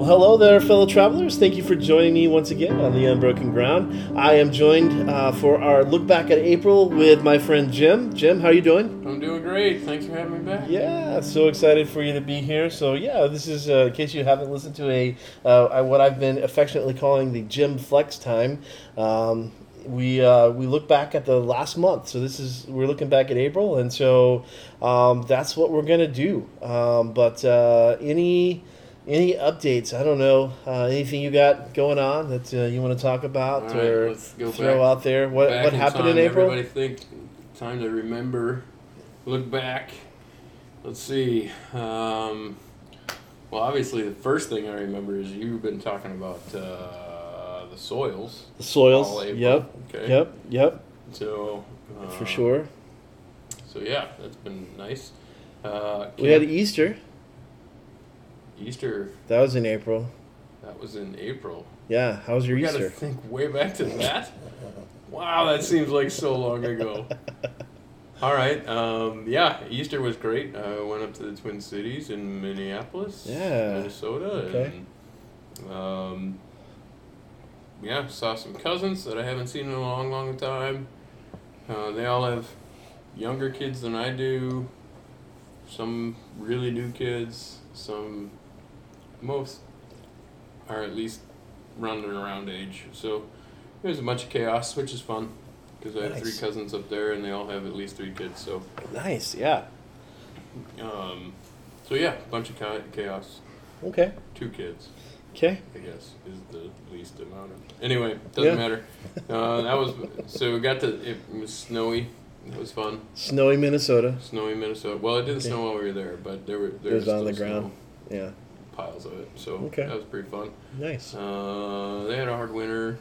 Well, hello there, fellow travelers. Thank you for joining me once again on the Unbroken Ground. I am joined uh, for our look back at April with my friend Jim. Jim, how are you doing? I'm doing great. Thanks for having me back. Yeah, so excited for you to be here. So yeah, this is uh, in case you haven't listened to a uh, what I've been affectionately calling the Jim Flex time. Um, we uh, we look back at the last month. So this is we're looking back at April, and so um, that's what we're gonna do. Um, but uh, any any updates? I don't know. Uh, anything you got going on that uh, you want to talk about right, or throw out there? What what happened time, in April? Everybody think time to remember, look back. Let's see. Um, well, obviously, the first thing I remember is you've been talking about uh, the soils. The soils. all April. Yep. Okay. Yep. Yep. So. For sure. So yeah, that's been nice. Uh, We had Easter. Easter. That was in April. That was in April. Yeah. How was your We got to think way back to that. wow, that seems like so long ago. All right. Um, yeah, Easter was great. I went up to the Twin Cities in Minneapolis, Yeah. Minnesota, Okay. and um, yeah, saw some cousins that I haven't seen in a long, long time. Uh, they all have younger kids than I do. Some really new kids. Some, most are at least running around age. So there's a bunch of chaos, which is fun because I have three cousins up there and they all have at least three kids. So, Nice. Yeah. um, so yeah, a bunch of chaos. Okay. Two kids, Okay. I guess, is the least amount of. Anyway, doesn't Yeah. matter. Uh, that was so we got to. It was snowy. It was fun. Snowy Minnesota. Snowy Minnesota. Well, it didn't Okay. snow while we were there, but there were there was on the ground. snow, Yeah. Piles of it. So Okay. that was pretty fun. Nice. Uh, they had a hard winter.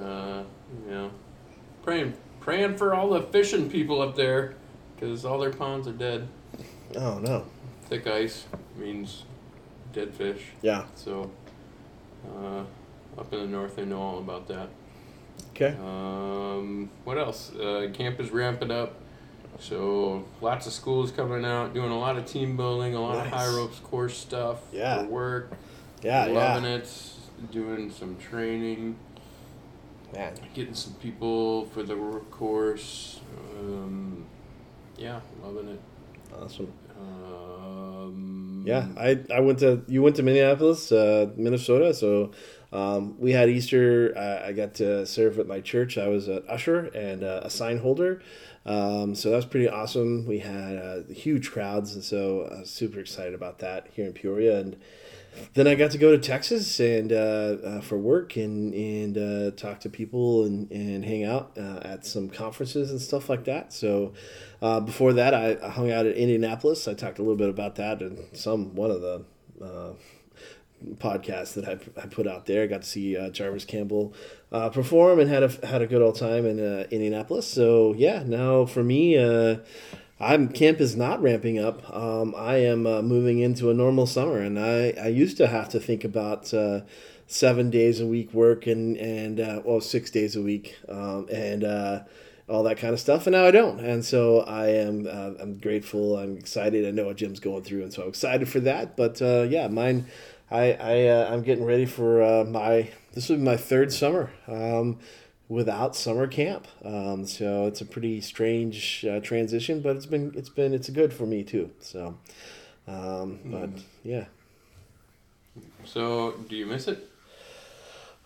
Uh, yeah, praying praying for all the fishing people up there, because all their ponds are dead. Oh no. Thick ice means dead fish. Yeah. So, uh, up in the north, they know all about that. Okay. Um, what else? Uh, camp is ramping up. So lots of schools coming out, doing a lot of team building, a lot of high ropes course stuff Yeah. for work. Yeah. loving yeah. it. Doing some training, Man. getting some people for the work course. Um, yeah, loving it. Awesome. Um, Yeah. I I went to you went to Minneapolis, uh, Minnesota. So. Um, we had Easter. I, I got to serve at my church. I was an usher and uh, a sign holder. Um, so that was pretty awesome. We had uh, huge crowds, and so I was super excited about that here in Peoria. And then I got to go to Texas and uh, uh, for work and and uh, talk to people and, and hang out uh, at some conferences and stuff like that. So uh, before that, I, hung out at Indianapolis. I talked a little bit about that in some one of the. Uh, podcast that I, I put out there. I got to see uh, Jarvis Campbell uh, perform and had a had a good old time in uh, Indianapolis. So yeah, now for me, uh, I'm camp is not ramping up. Um, I am uh, moving into a normal summer, and I, I used to have to think about. Uh, seven days a week work and and uh, well six days a week um, and all that kind of stuff and now I don't and so I am uh, I'm grateful I'm excited I know what Jim's going through and so I'm excited for that but uh, yeah mine I, I uh, I'm getting ready for my this will be my third summer um, without summer camp. Um, so it's a pretty strange uh, transition, but it's been it's been it's good for me too. So, um, but yeah. So, do you miss it?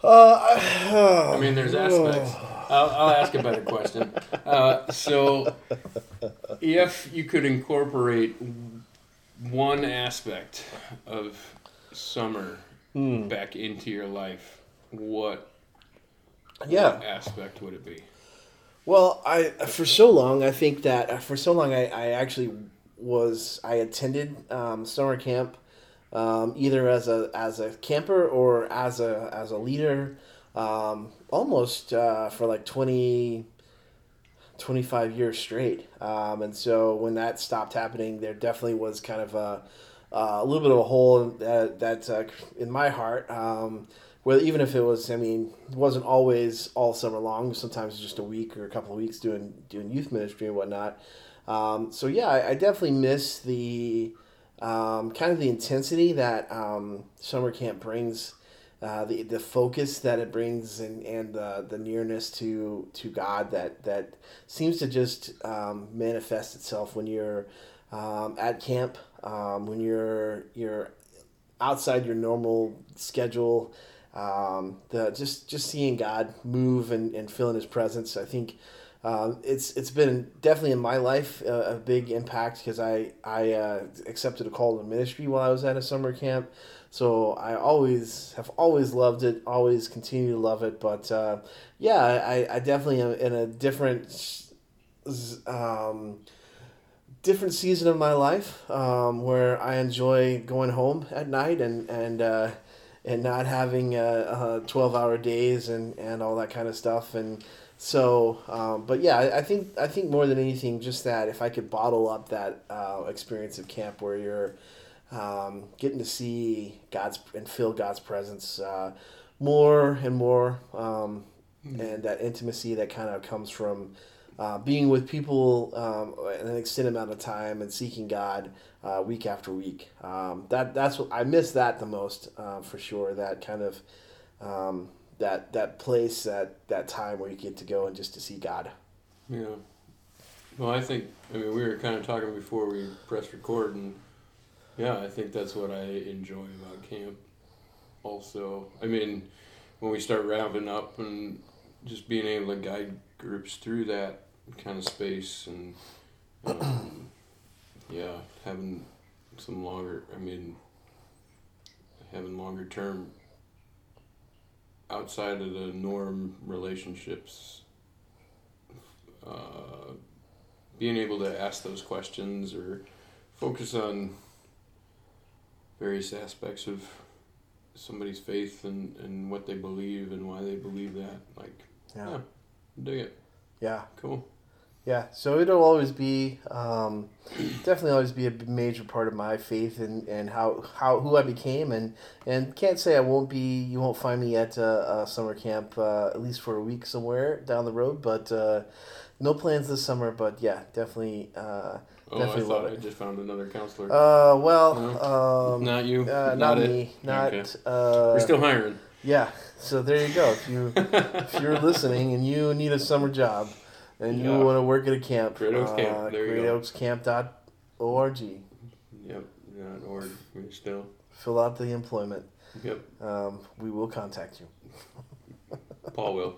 Uh, I, I mean, there's aspects. I'll, I'll ask a better question. Uh, so, if you could incorporate one aspect of summer Hmm. back into your life, what Yeah. aspect would it be? Well, I for so long I think that uh, for so long I, I actually was I attended um, summer camp um, either as a as a camper or as a as a leader um, almost uh, for like 20, 25 years straight. Um, and so when that stopped happening, there definitely was kind of a, uh, a little bit of a hole that, that uh, in my heart. Um, well, even if it was, I mean, it wasn't always all summer long. Sometimes just a week or a couple of weeks doing doing youth ministry and whatnot. Um, so yeah, I, I definitely miss the um, kind of the intensity that um, summer camp brings, uh, the the focus that it brings, and and the the nearness to to God that that seems to just um, manifest itself when you're um, at camp, um, when you're you're outside your normal schedule. Um, the just just seeing God move and, and feeling His presence, I think um, it's it's been definitely in my life a, a big impact because I I uh, accepted a call to ministry while I was at a summer camp, so I always have always loved it, always continue to love it. But uh, yeah, I, I definitely am in a different um, different season of my life um, where I enjoy going home at night and and uh, and not having uh, uh, twelve hour days and, and all that kind of stuff and so, um, but yeah, I, I, think I think more than anything, just that if I could bottle up that uh, experience of camp where you're um, getting to see God's and feel God's presence uh, more and more, um, mm-hmm. and that intimacy that kind of comes from uh, being with people um, an extended amount of time and seeking God uh, week after week. Um, that that's what I miss that the most uh, for sure. That kind of um, that that place that that time where you get to go and just to see God. Yeah. Well, I think I mean we were kind of talking before we pressed record, and yeah, I think that's what I enjoy about camp. Also, I mean, when we start wrapping up and just being able to guide groups through that kind of space and um, yeah, having some longer. I mean, having longer term outside of the norm relationships, uh, being able to ask those questions or focus on various aspects of somebody's faith and, and what they believe and why they believe that. Like, yeah, yeah dig it. Yeah. Cool. Yeah, so it'll always be um, definitely always be a major part of my faith and, and how, how who I became. And and can't say I won't be you won't find me at a, a summer camp uh, at least for a week somewhere down the road but uh, no plans this summer but yeah definitely uh, oh definitely I thought I just found another counselor. Uh, well no? um, not you? uh, not, not me not okay. uh, we're still hiring. yeah so there you go. If you if you're listening and you need a summer job and you want to work at a camp, Great Oaks Camp. Uh, there you go. GreatOaksCamp.org. Yep, dot org. We're still. Fill out the employment. Yep. Um, we will contact you. Paul will.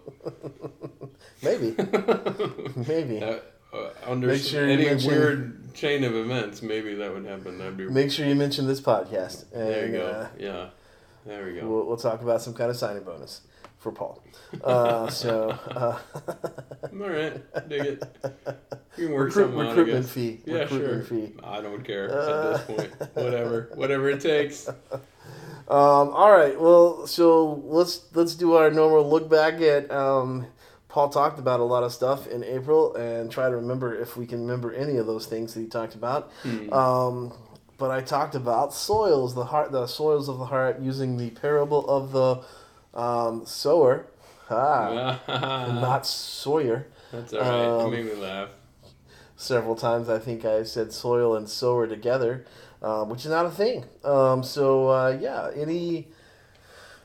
Maybe. maybe. Uh, uh, under make sure any mention, weird chain of events, maybe that would happen. That'd be. Make sure you mention this podcast. And, there you go. Uh, yeah. There we go. We'll, we'll talk about some kind of signing bonus for Paul. Uh, so. Uh, All right, dig it. You can work Recruit, something recruitment out, fee. Yeah, recruitment sure. Fee. I don't care at this point. Whatever, whatever it takes. Um, all right. Well, so let's let's do our normal look back at. Um, Paul talked about a lot of stuff in April, and try to remember if we can remember any of those things that he talked about. Hmm. Um, but I talked about soils, the heart, the soils of the heart, using the parable of the um, sower, ah, not Sawyer. That's all right. Um, you made me laugh. Several times I think I said soil and sower together, uh, which is not a thing. Um, so uh, yeah, any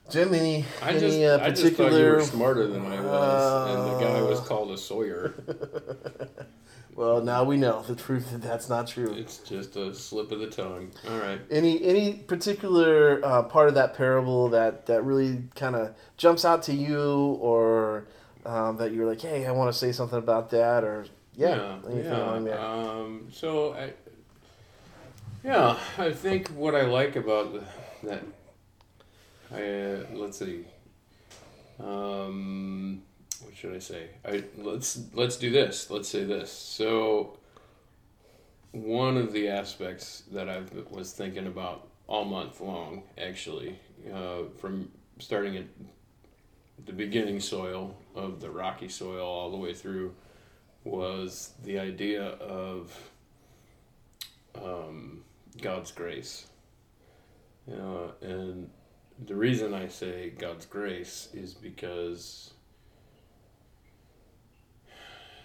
Jim, any I any just, uh, I just thought you were smarter than I was, and the guy was called a Sawyer. Well, now we know the truth that that's not true. It's just a slip of the tongue. All right. Any any particular uh, part of that parable that that really kind of jumps out to you, or um, that you're like, hey, I want to say something about that, or yeah, yeah, yeah. Um, so I, yeah, I think what I like about the, that, I uh, let's see. Um, what should I say? I let's let's do this. Let's say this. So one of the aspects that I was thinking about all month long, actually, uh, from starting at the beginning soil of the rocky soil all the way through, was the idea of um, God's grace. You know, and the reason I say God's grace is because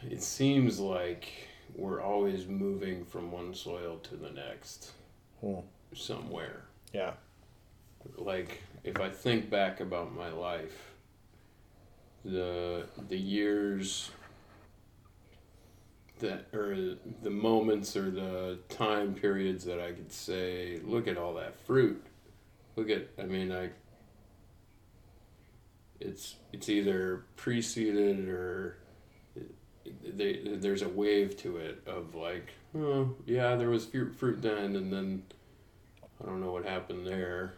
it seems like we're always moving from one soil to the next Hmm. somewhere. Yeah. Like if I think back about my life, the the years that or the moments or the time periods that I could say, look at all that fruit. Look at I mean I it's it's either preceded or they, there's a wave to it of like, oh yeah, there was fruit fruit then, and then I don't know what happened there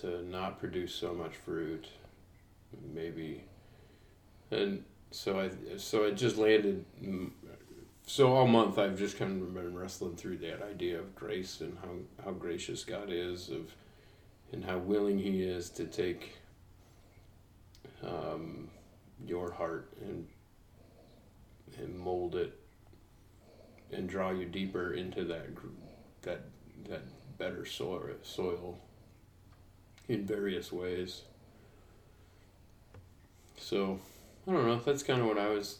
to not produce so much fruit, maybe, and so I so it just landed. So all month I've just kind of been wrestling through that idea of grace and how, how gracious God is of, and how willing He is to take um, your heart and and mold it and draw you deeper into that that that better soil soil in various ways. So I don't know. That's kind of what I was.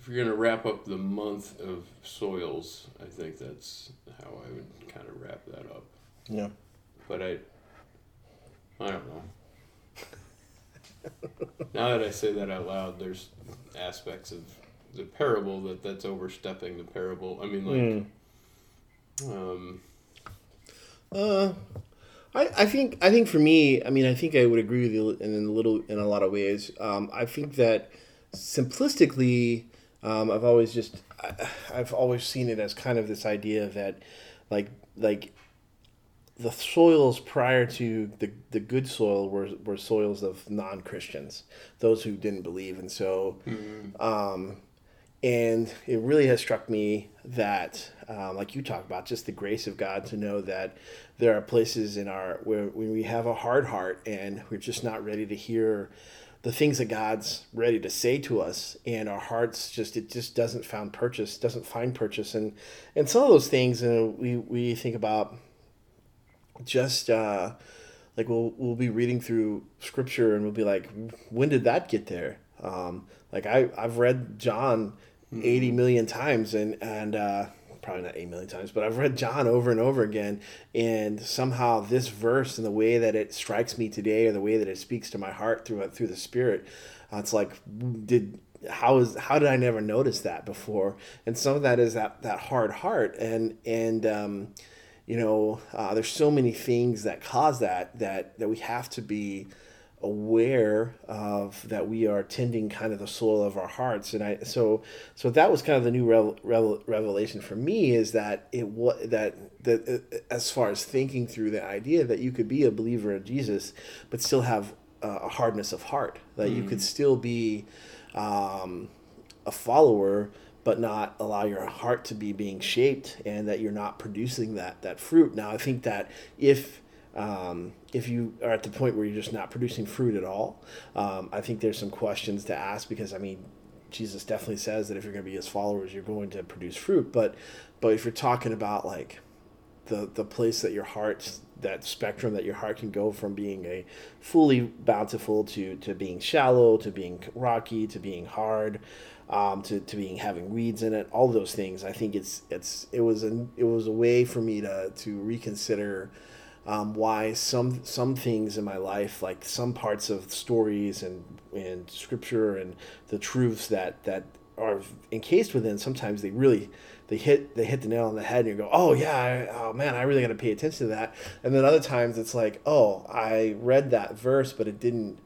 If you're gonna wrap up the month of soils, I think that's how I would kind of wrap that up. Yeah. But I. I don't know. now that I say that out loud, there's aspects of the parable that that's overstepping the parable. I mean, like, mm. um, uh, I, I think I think for me, I mean, I think I would agree with you in a little in a lot of ways. Um, I think that simplistically, um, I've always just I, I've always seen it as kind of this idea that, like like the soils prior to the, the good soil were, were soils of non Christians, those who didn't believe. And so, mm-hmm. um, and it really has struck me that, um, like you talk about, just the grace of God to know that there are places in our where when we have a hard heart and we're just not ready to hear the things that God's ready to say to us, and our hearts just it just doesn't find purchase, doesn't find purchase, and and some of those things, and we we think about just uh, like we'll we'll be reading through scripture and we'll be like, when did that get there? Um, like I I've read John mm-hmm. eighty million times and and uh, probably not eight million times, but I've read John over and over again, and somehow this verse and the way that it strikes me today, or the way that it speaks to my heart through through the Spirit, uh, it's like did how is how did I never notice that before? And some of that is that that hard heart and and um, you know, uh, there's so many things that cause that that that we have to be aware of that we are tending kind of the soil of our hearts and i so so that was kind of the new revel, revel, revelation for me is that it was that that uh, as far as thinking through the idea that you could be a believer in jesus but still have uh, a hardness of heart that mm. you could mm. still be um, a follower but not allow your heart to be being shaped and that you're not producing that that fruit. Now, I think that if um, if you are at the point where you're just not producing fruit at all, um, I think there's some questions to ask because I mean, Jesus definitely says that if you're going to be his followers, you're going to produce fruit. But but if you're talking about like the the place that your heart that spectrum that your heart can go from being a fully bountiful to to being shallow to being rocky to being hard um, to, to being having weeds in it, all those things. I think it's it's it was a it was a way for me to to reconsider um, why some some things in my life, like some parts of stories and and scripture and the truths that that are encased within, sometimes they really they hit they hit the nail on the head and you go oh yeah I, oh man i really got to pay attention to that and then other times it's like oh i read that verse but it didn't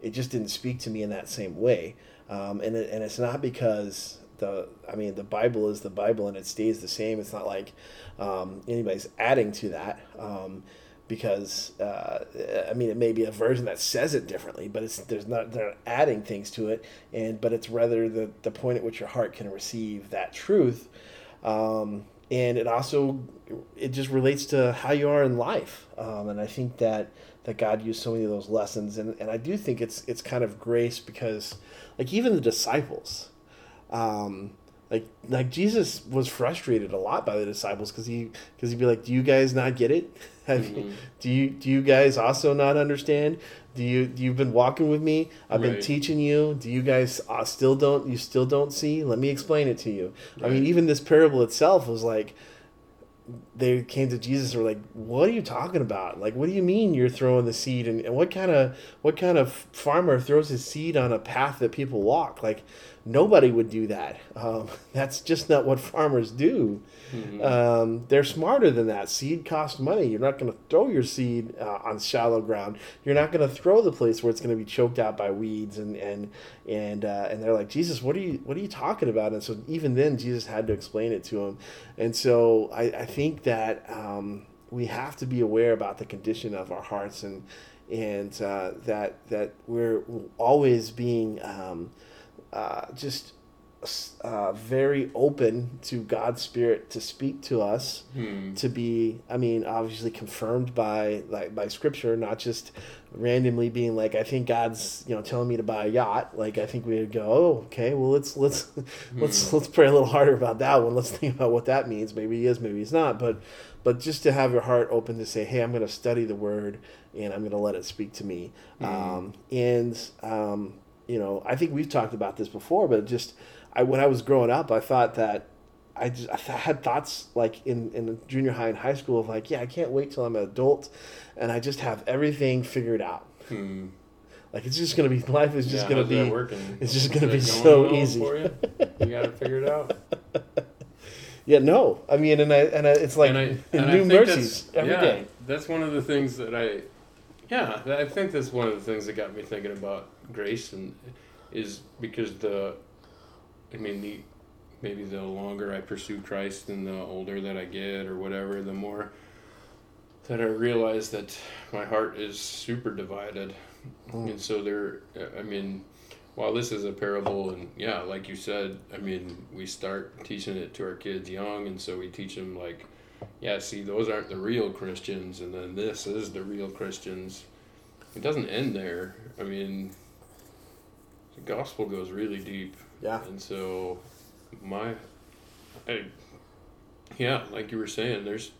it just didn't speak to me in that same way um, and it, and it's not because the I mean the Bible is the Bible and it stays the same. It's not like um, anybody's adding to that. Um, because uh, I mean it may be a version that says it differently, but it's there's not they're adding things to it, and but it's rather the the point at which your heart can receive that truth, um, and it also it just relates to how you are in life, um, and I think that that God used so many of those lessons, and, and I do think it's it's kind of grace because like even the disciples, um, like like Jesus was frustrated a lot by the disciples because he because he'd be like, "Do you guys not get it? Have you, do you do you guys also not understand? Do you you've been walking with me? I've been teaching you. Do you guys uh, still don't you still don't see? Let me explain it to you. I mean, even this parable itself was like." They came to Jesus and were like, "What are you talking about? Like, what do you mean you're throwing the seed? And, and what kind of what kind of farmer throws his seed on a path that people walk? Like, nobody would do that. Um, that's just not what farmers do. Mhm. Um, they're smarter than that. Seed costs money. You're not going to throw your seed uh, on shallow ground. You're not going to throw the place where it's going to be choked out by weeds and and and uh, and they're like, Jesus, what are you what are you talking about? And so even then, Jesus had to explain it to him. And so I, I think that um, we have to be aware about the condition of our hearts and and uh, that that we're always being um, uh, just uh, very open to God's Spirit to speak to us, Hmm. to be, I mean, obviously confirmed by like by Scripture, not just randomly being like, I think God's you know telling me to buy a yacht. Like I think we would go, oh, okay, well let's let's let's let's pray a little harder about that one. Let's think about what that means. Maybe he is, maybe he's not. But but just to have your heart open to say, hey, I'm going to study the Word and I'm going to let it speak to me. Um, and um, you know, I think we've talked about this before, but just I when I was growing up, I thought that I just I th- had thoughts like in in junior high and high school of like, yeah, I can't wait till I'm an adult, and I just have everything figured out. Hmm. Like it's just gonna be life is just Yeah, gonna be working? it's just gonna be so easy. for you. You got it figured out. yeah no I mean and I and I, it's like and I, and new mercies that's, every yeah, day. That's one of the things that I, yeah, I think that's one of the things that got me thinking about grace and is because the, I mean the, maybe the longer I pursue Christ and the older that I get or whatever, the more that I realize that my heart is super divided, Mm. and so there, I mean. While this is a parable, and yeah, like you said, I mean, we start teaching it to our kids young, and so we teach them like, yeah, see, those aren't the real Christians, and then this is the real Christians. It doesn't end there. I mean, the gospel goes really deep, Yeah. and so my, I, yeah, like you were saying, there's,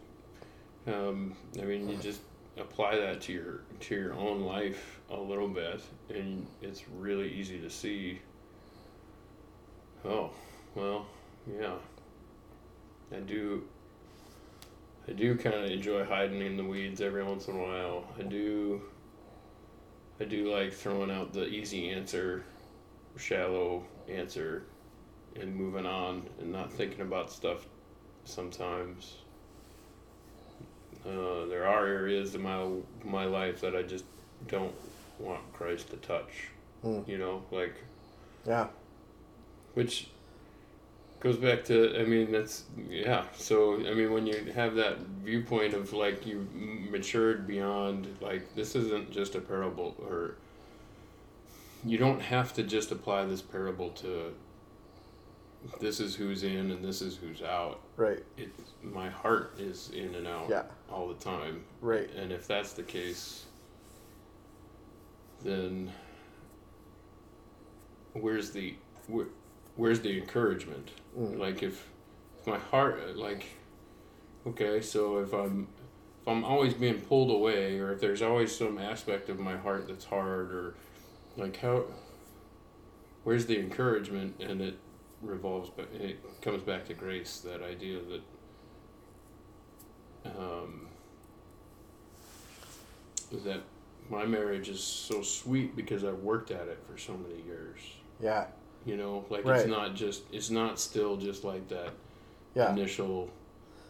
um, I mean, you just apply that to your to your own life a little bit, and it's really easy to see. Oh, well, yeah. I do. I do kind of enjoy hiding in the weeds every once in a while. I do. I do like throwing out the easy answer, shallow answer, and moving on and not thinking about stuff sometimes. Uh, there are areas in my my life that I just don't want Christ to touch. Hmm. You know, like Yeah. which goes back to I mean that's yeah. So I mean when you have that viewpoint of like you matured beyond like this isn't just a parable or you don't have to just apply this parable to this is who's in and this is who's out. Right. It my heart is in and out Yeah. all the time. Right. And if that's the case, then where's the where, where's the encouragement? Mm. Like if, if my heart like okay, so if I'm if I'm always being pulled away or if there's always some aspect of my heart that's hard or like how where's the encouragement and it revolves but it comes back to grace that idea that um, that my marriage is so sweet because I worked at it for so many years. Yeah. You know, like Right. it's not just it's not still just like that Yeah. initial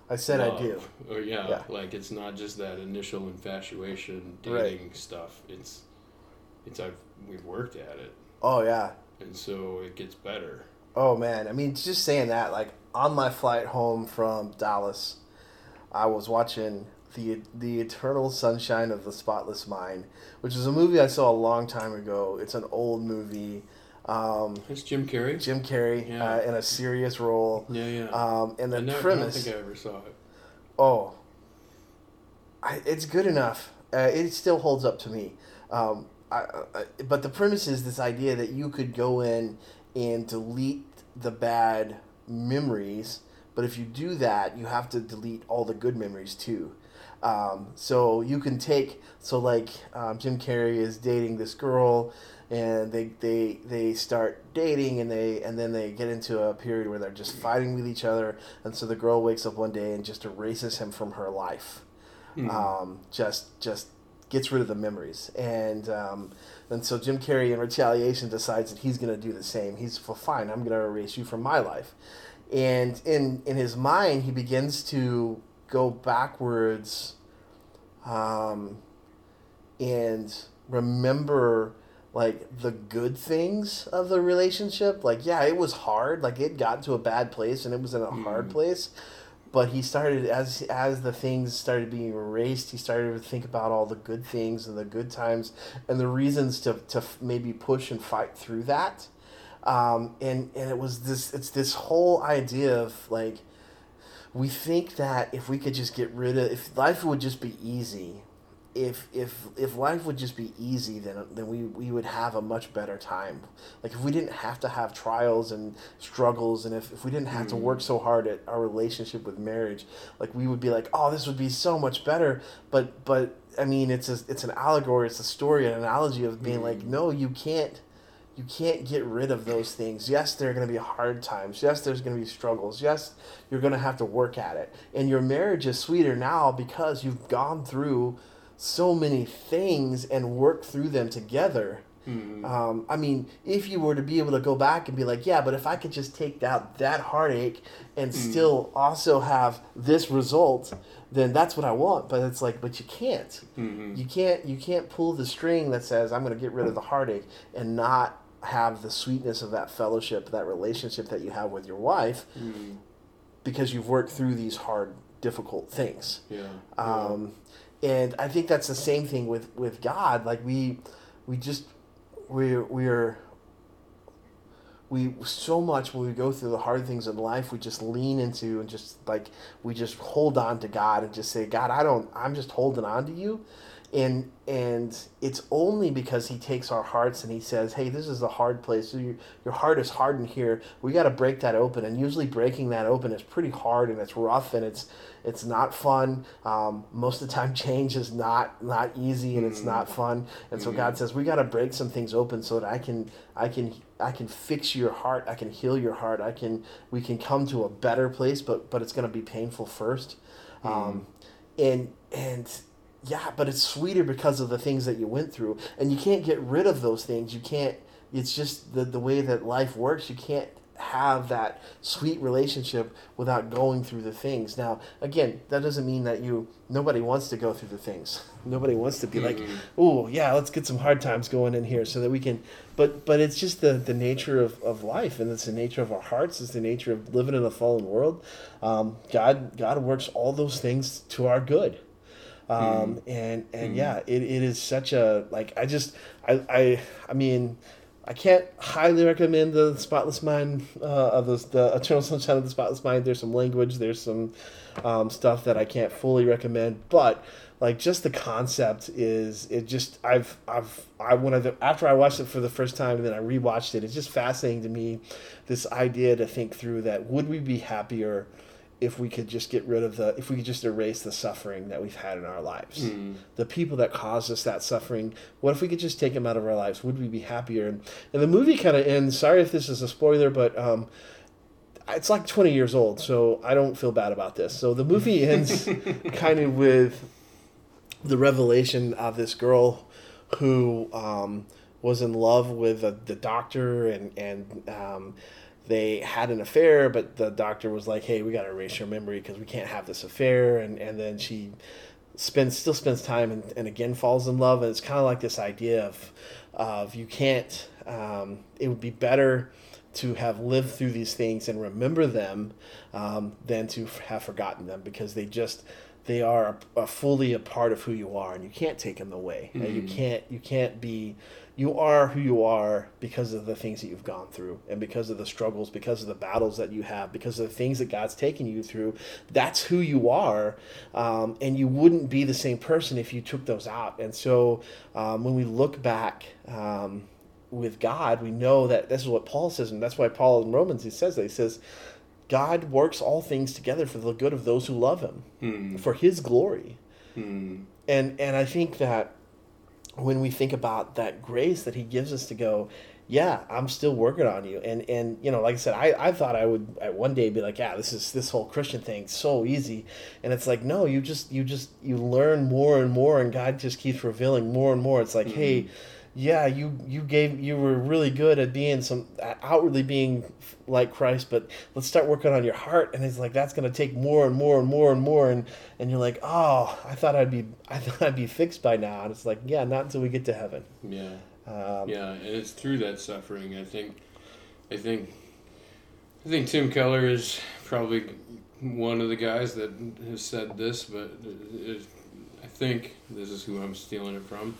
I said I do. Or yeah, Yeah. like it's not just that initial infatuation Right. dating stuff. It's it's I've we've worked at it. Oh yeah. And so it gets better. Oh man, I mean, just saying that, like on my flight home from Dallas, I was watching the the Eternal Sunshine of the Spotless Mind, which is a movie I saw a long time ago. It's an old movie. Um, It's Jim Carrey. Jim Carrey Yeah. uh, in a serious role, Yeah, yeah. um, and the I never, I don't premise. think I ever saw it. Oh, I, it's good enough. Uh, it still holds up to me. Um, I, I, but the premise is this idea that you could go in and delete the bad memories, but if you do that, you have to delete all the good memories too. Um, so you can take so like um, Jim Carrey is dating this girl, and they they they start dating and they and then they get into a period where they're just fighting with each other, and so the girl wakes up one day and just erases him from her life, Mm. um, just just gets rid of the memories and. Um, and so Jim Carrey, in retaliation, decides that he's going to do the same. He's well, fine. I'm going to erase you from my life, and in in his mind, he begins to go backwards, um, and remember like the good things of the relationship. Like, yeah, it was hard. Like, it got to a bad place, and it was in a hard Mhm. place. But he started as as the things started being erased. He started to think about all the good things and the good times and the reasons to to maybe push and fight through that. Um, and and it was this it's this whole idea of like we think that if we could just get rid of if life would just be easy if if if life would just be easy then then we, we would have a much better time like if we didn't have to have trials and struggles and if, if we didn't have to work mm. so hard at our relationship with marriage like we would be like oh this would be so much better but but i mean it's a, it's an allegory it's a story an analogy of being like mm. no you can't you can't get rid of those things. Yes, there are going to be hard times. Yes, there's going to be struggles. Yes, you're going to have to work at it. And your marriage is sweeter now because you've gone through so many things and work through them together. Mm. Um, I mean, if you were to be able to go back and be like, yeah, but if I could just take out that heartache and still also have this result, then that's what I want. But it's like, but you can't. Mhm. You can't. You can't pull the string that says I'm going to get rid of the heartache and not have the sweetness of that fellowship, that relationship that you have with your wife, Mm. because you've worked through these hard, difficult things. Yeah. Um, and I think that's the same thing with with God. Like we, we just we we're we so much when we go through the hard things in life, we just lean into and just like we just hold on to God and just say, God, I don't. I'm just holding on to you. And and it's only because he takes our hearts and he says, "Hey, this is a hard place. Your your heart is hardened here. We got to break that open." And usually, breaking that open is pretty hard and it's rough and it's it's not fun. Um, most of the time, change is not not easy and it's not fun. And so God says, "We got to break some things open so that I can I can I can fix your heart. I can heal your heart. I can we can come to a better place, but but it's going to be painful first. Um, and and yeah, but it's sweeter because of the things that you went through, and you can't get rid of those things. You can't. It's just the the way that life works. You can't have that sweet relationship without going through the things. Now, again, that doesn't mean that you nobody wants to go through the things. Nobody wants to be like, oh yeah, let's get some hard times going in here so that we can. But but it's just the the nature of, of life, and it's the nature of our hearts. It's the nature of living in a fallen world. Um, God God works all those things to our good um, and and yeah, it, it is such a like I just I I I mean. I can't highly recommend the Spotless Mind uh, of the, the Eternal Sunshine of the Spotless Mind. There's some language, there's some um, stuff that I can't fully recommend, but like just the concept is it just I've I've I when I after I watched it for the first time and then I rewatched it, it's just fascinating to me this idea to think through that would we be happier if we could just get rid of the if we could just erase the suffering that we've had in our lives. Mm. the people that caused us that suffering what if we could just take them out of our lives? Would we be happier? And, and the movie kind of ends sorry if this is a spoiler but um it's like 20 years old so i don't feel bad about this. So the movie ends kind of with the revelation of this girl who um, was in love with the, the doctor and and um, they had an affair but the doctor was like hey we got to erase your memory because we can't have this affair. And and then she spends still spends time and, and again falls in love. And it's kind of like this idea of of you can't um, it would be better to have lived through these things and remember them um, than to f- have forgotten them because they just they are a, a fully a part of who you are and you can't take them away. And you can't you can't be you are who you are because of the things that you've gone through and because of the struggles because of the battles that you have because of the things that god's taken you through that's who you are um, and you wouldn't be the same person if you took those out and so um, when we look back um, with god we know that this is what paul says and that's why paul in romans he says that he says God works all things together for the good of those who love Him, Hmm. for His glory. Hmm. And and I think that when we think about that grace that He gives us to go, yeah, I'm still working on you. And and you know, like I said, I, I thought I would at one day be like, yeah, this is this whole Christian thing so easy. And it's like, no, you just you just you learn more and more, and God just keeps revealing more and more. It's like, hey mm-hmm. Yeah, you you gave you were really good at being some outwardly being like Christ, but let's start working on your heart. And it's like that's going to take more and more and more and more. And and you're like, oh, I thought I'd be I thought I'd be fixed by now. And it's like, yeah, not until we get to heaven. Yeah. Um, Yeah, and it's through that suffering. I think, I think, I think Tim Keller is probably one of the guys that has said this, but it, think this is who I'm stealing it from.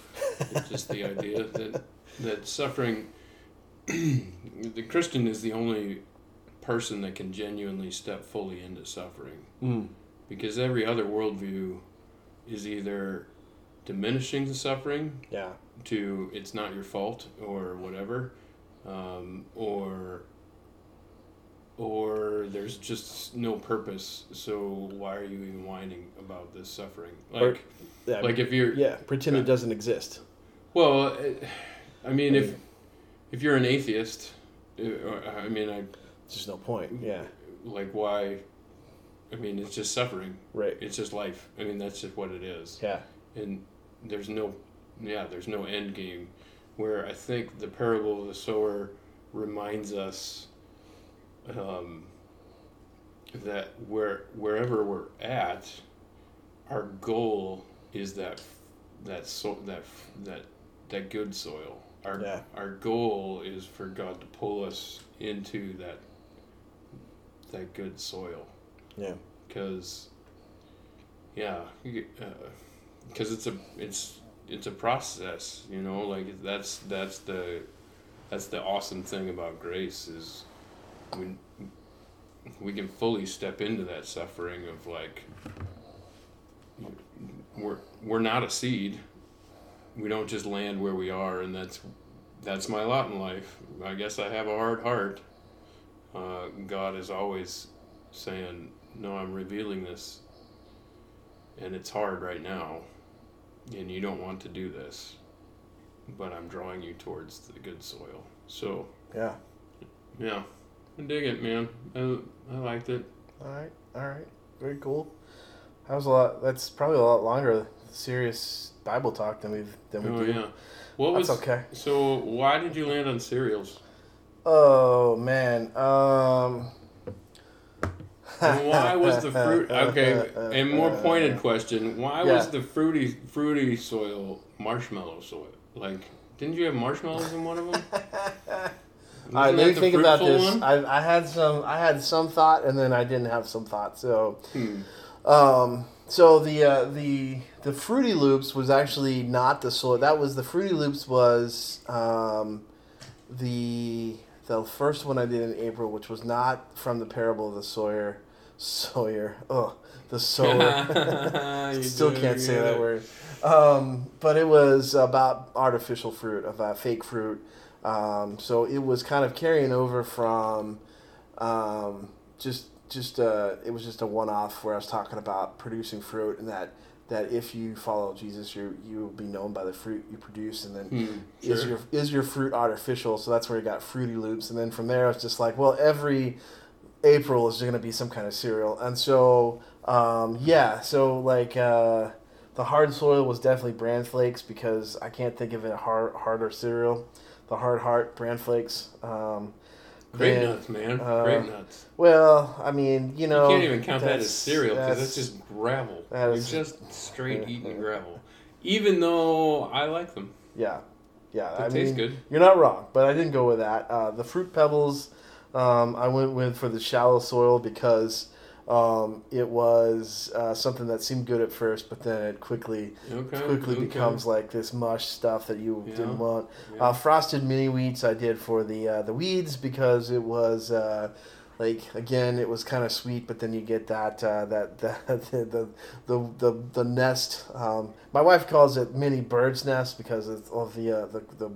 It's just the idea that that suffering, the Christian is the only person that can genuinely step fully into suffering, Mm. because every other worldview is either diminishing the suffering Yeah. to it's not your fault or whatever um, or or there's just no purpose so why are you even whining about this suffering Or- like Yeah. like if you're yeah. Pretend it doesn't exist. well i mean if if you're an atheist uh, i mean i just no point. Yeah. like why i mean it's just suffering Right. it's just life i mean that's just what it is Yeah. and there's no yeah there's no end game where i think the parable of the sower reminds us um, that where wherever we're at our goal is that that so that that that good soil our Yeah. our goal is for god to pull us into that that good soil Yeah. because yeah because it's a it's it's a process you know like that's that's the that's the awesome thing about grace is we we can fully step into that suffering of like we're we're not a seed. We don't just land where we are and that's that's my lot in life. I guess i have a hard heart. Uh, god is always saying no i'm revealing this and it's hard right now and you don't want to do this but i'm drawing you towards the good soil. So Yeah. yeah i dig it man i, I liked it All right. All right. Very cool. That was a lot. That's probably a lot longer serious Bible talk than we've than we oh do. yeah what That's was okay. so why did you land on cereals Oh man. Um. Why was the fruit okay a more pointed question why was the fruity fruity soil marshmallow soil like didn't you have marshmallows in one of them All right, let me think about this. I, I had some. I had some thought, and then I didn't have some thought. So, Hmm. um, so the uh, the the Fruity Loops was actually not the soil. That was the Fruity Loops was um, the the first one I did in April, which was not from the parable of the Sawyer. Sawyer. Oh, the sower. Still can't say that word. Um, but it was about artificial fruit, of uh, fake fruit. Um, so it was kind of carrying over from um, just just uh, it was just a one off where I was talking about producing fruit and that that if you follow Jesus, you you will be known by the fruit you produce, and then Hmm, is sure. your is your fruit artificial? So that's where you got Fruity Loops, and then from there it's just like, well, every April is going to be some kind of cereal, and so um, yeah, so like uh, the hard soil was definitely bran flakes because I can't think of a hard harder cereal. The hard heart bran flakes. Um, Great then, nuts, man. uh, Grape nuts. Well, I mean, you know, you can't even count that as cereal because that's, that's- just gravel. that You're just straight eating gravel. Even though I like them, yeah, yeah. they I taste mean, good. You're not wrong, but I didn't go with that. Uh, the fruit pebbles, um, I went with for the shallow soil because um, it was uh, something that seemed good at first, but then it quickly Okay. quickly okay. becomes like this mush stuff that you Yeah. didn't want. Yeah. Uh, frosted mini wheats I did for the uh, the weeds because it was. Uh, like again, it was kind of sweet, but then you get that uh, that, that the, the the the nest. Um, my wife calls it mini bird's nest because of, of the, uh, the the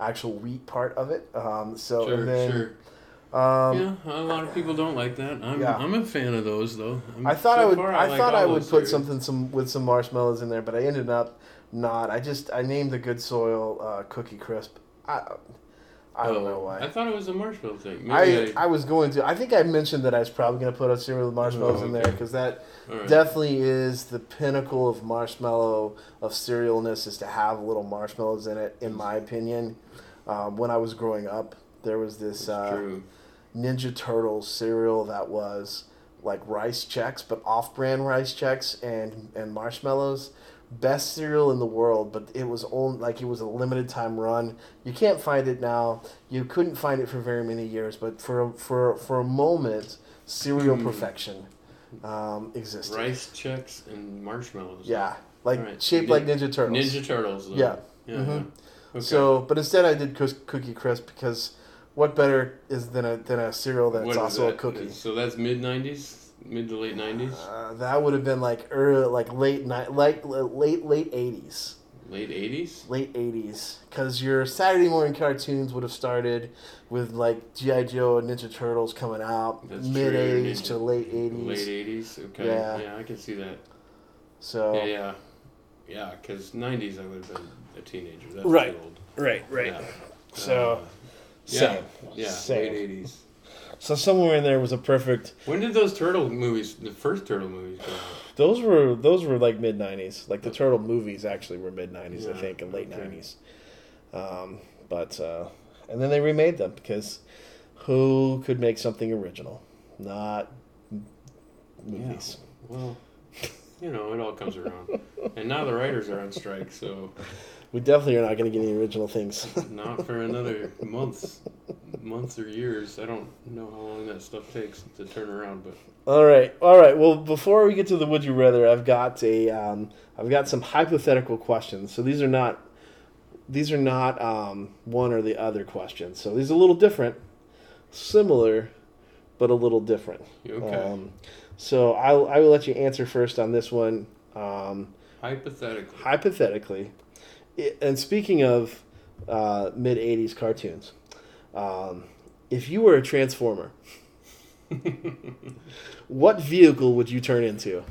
actual wheat part of it. Um, so sure, and then sure. Um, yeah, a lot of people don't like that. I'm, Yeah. I'm a fan of those though. I'm, I thought so I would. far, I, like thought I would put series. something some with some marshmallows in there, but I ended up not. I just I named the Good Soil uh, Cookie Crisp. I I don't Oh, know why. I thought it was a marshmallow thing. I, Maybe I was going to. I think I mentioned that I was probably going to put a cereal with marshmallows Oh, in there because that right. definitely is the pinnacle of marshmallow of cerealness is to have little marshmallows in it. In my opinion, um, when I was growing up, there was this uh, true. Ninja Turtles cereal that was like Rice Chex, but off-brand Rice Chex and and marshmallows. Best cereal in the world, but it was only like it was a limited time run. You can't find it now. You couldn't find it for very many years, but for for for a moment, cereal Hmm. perfection um, existed. Rice Chex and marshmallows. Yeah, like Alright. shaped Nin- like Ninja Turtles. Ninja Turtles. Though. Yeah. Yeah. Mhm. Okay. So, but instead, I did Cookie Crisp because what better is than a than a cereal that's What is also a cookie. So that's mid '90s, mid to late '90s, Uh, that would have been like early, like late night, like late late eighties, late '80s. late eighties, because your Saturday morning cartoons would have started with like GI Joe and Ninja Turtles coming out That's mid '80s to late '80s. Late eighties. Okay. Yeah. Yeah. I can see that. So Yeah, yeah, yeah. Because '90s, I would have been a teenager. That's Right. old. right, Right. Yeah. So, Uh, yeah, same, yeah, same. late '80s. so somewhere in there was a perfect. When did those turtle movies, the first turtle movies, come out? Those were those were like mid nineties. Like the Turtle movies actually were mid nineties, I think, and late okay. nineties. Um, but uh, and then they remade them because who could make something original? Not movies. Well, you know, it all comes around. and now the writers are on strike, so We definitely are not going to get any original things. not for another months, months or years. I don't know how long that stuff takes to turn around, but all right, all right. Well, before we get to the would you rather, I've got a um, I've got some hypothetical questions. So these are not these are not um, one or the other questions. So these are a little different, similar, but a little different. okay. Um, so I I will let you answer first on this one. Um, Hypothetically, hypothetically, and speaking of uh, mid '80s cartoons, um, if you were a transformer, what vehicle would you turn into?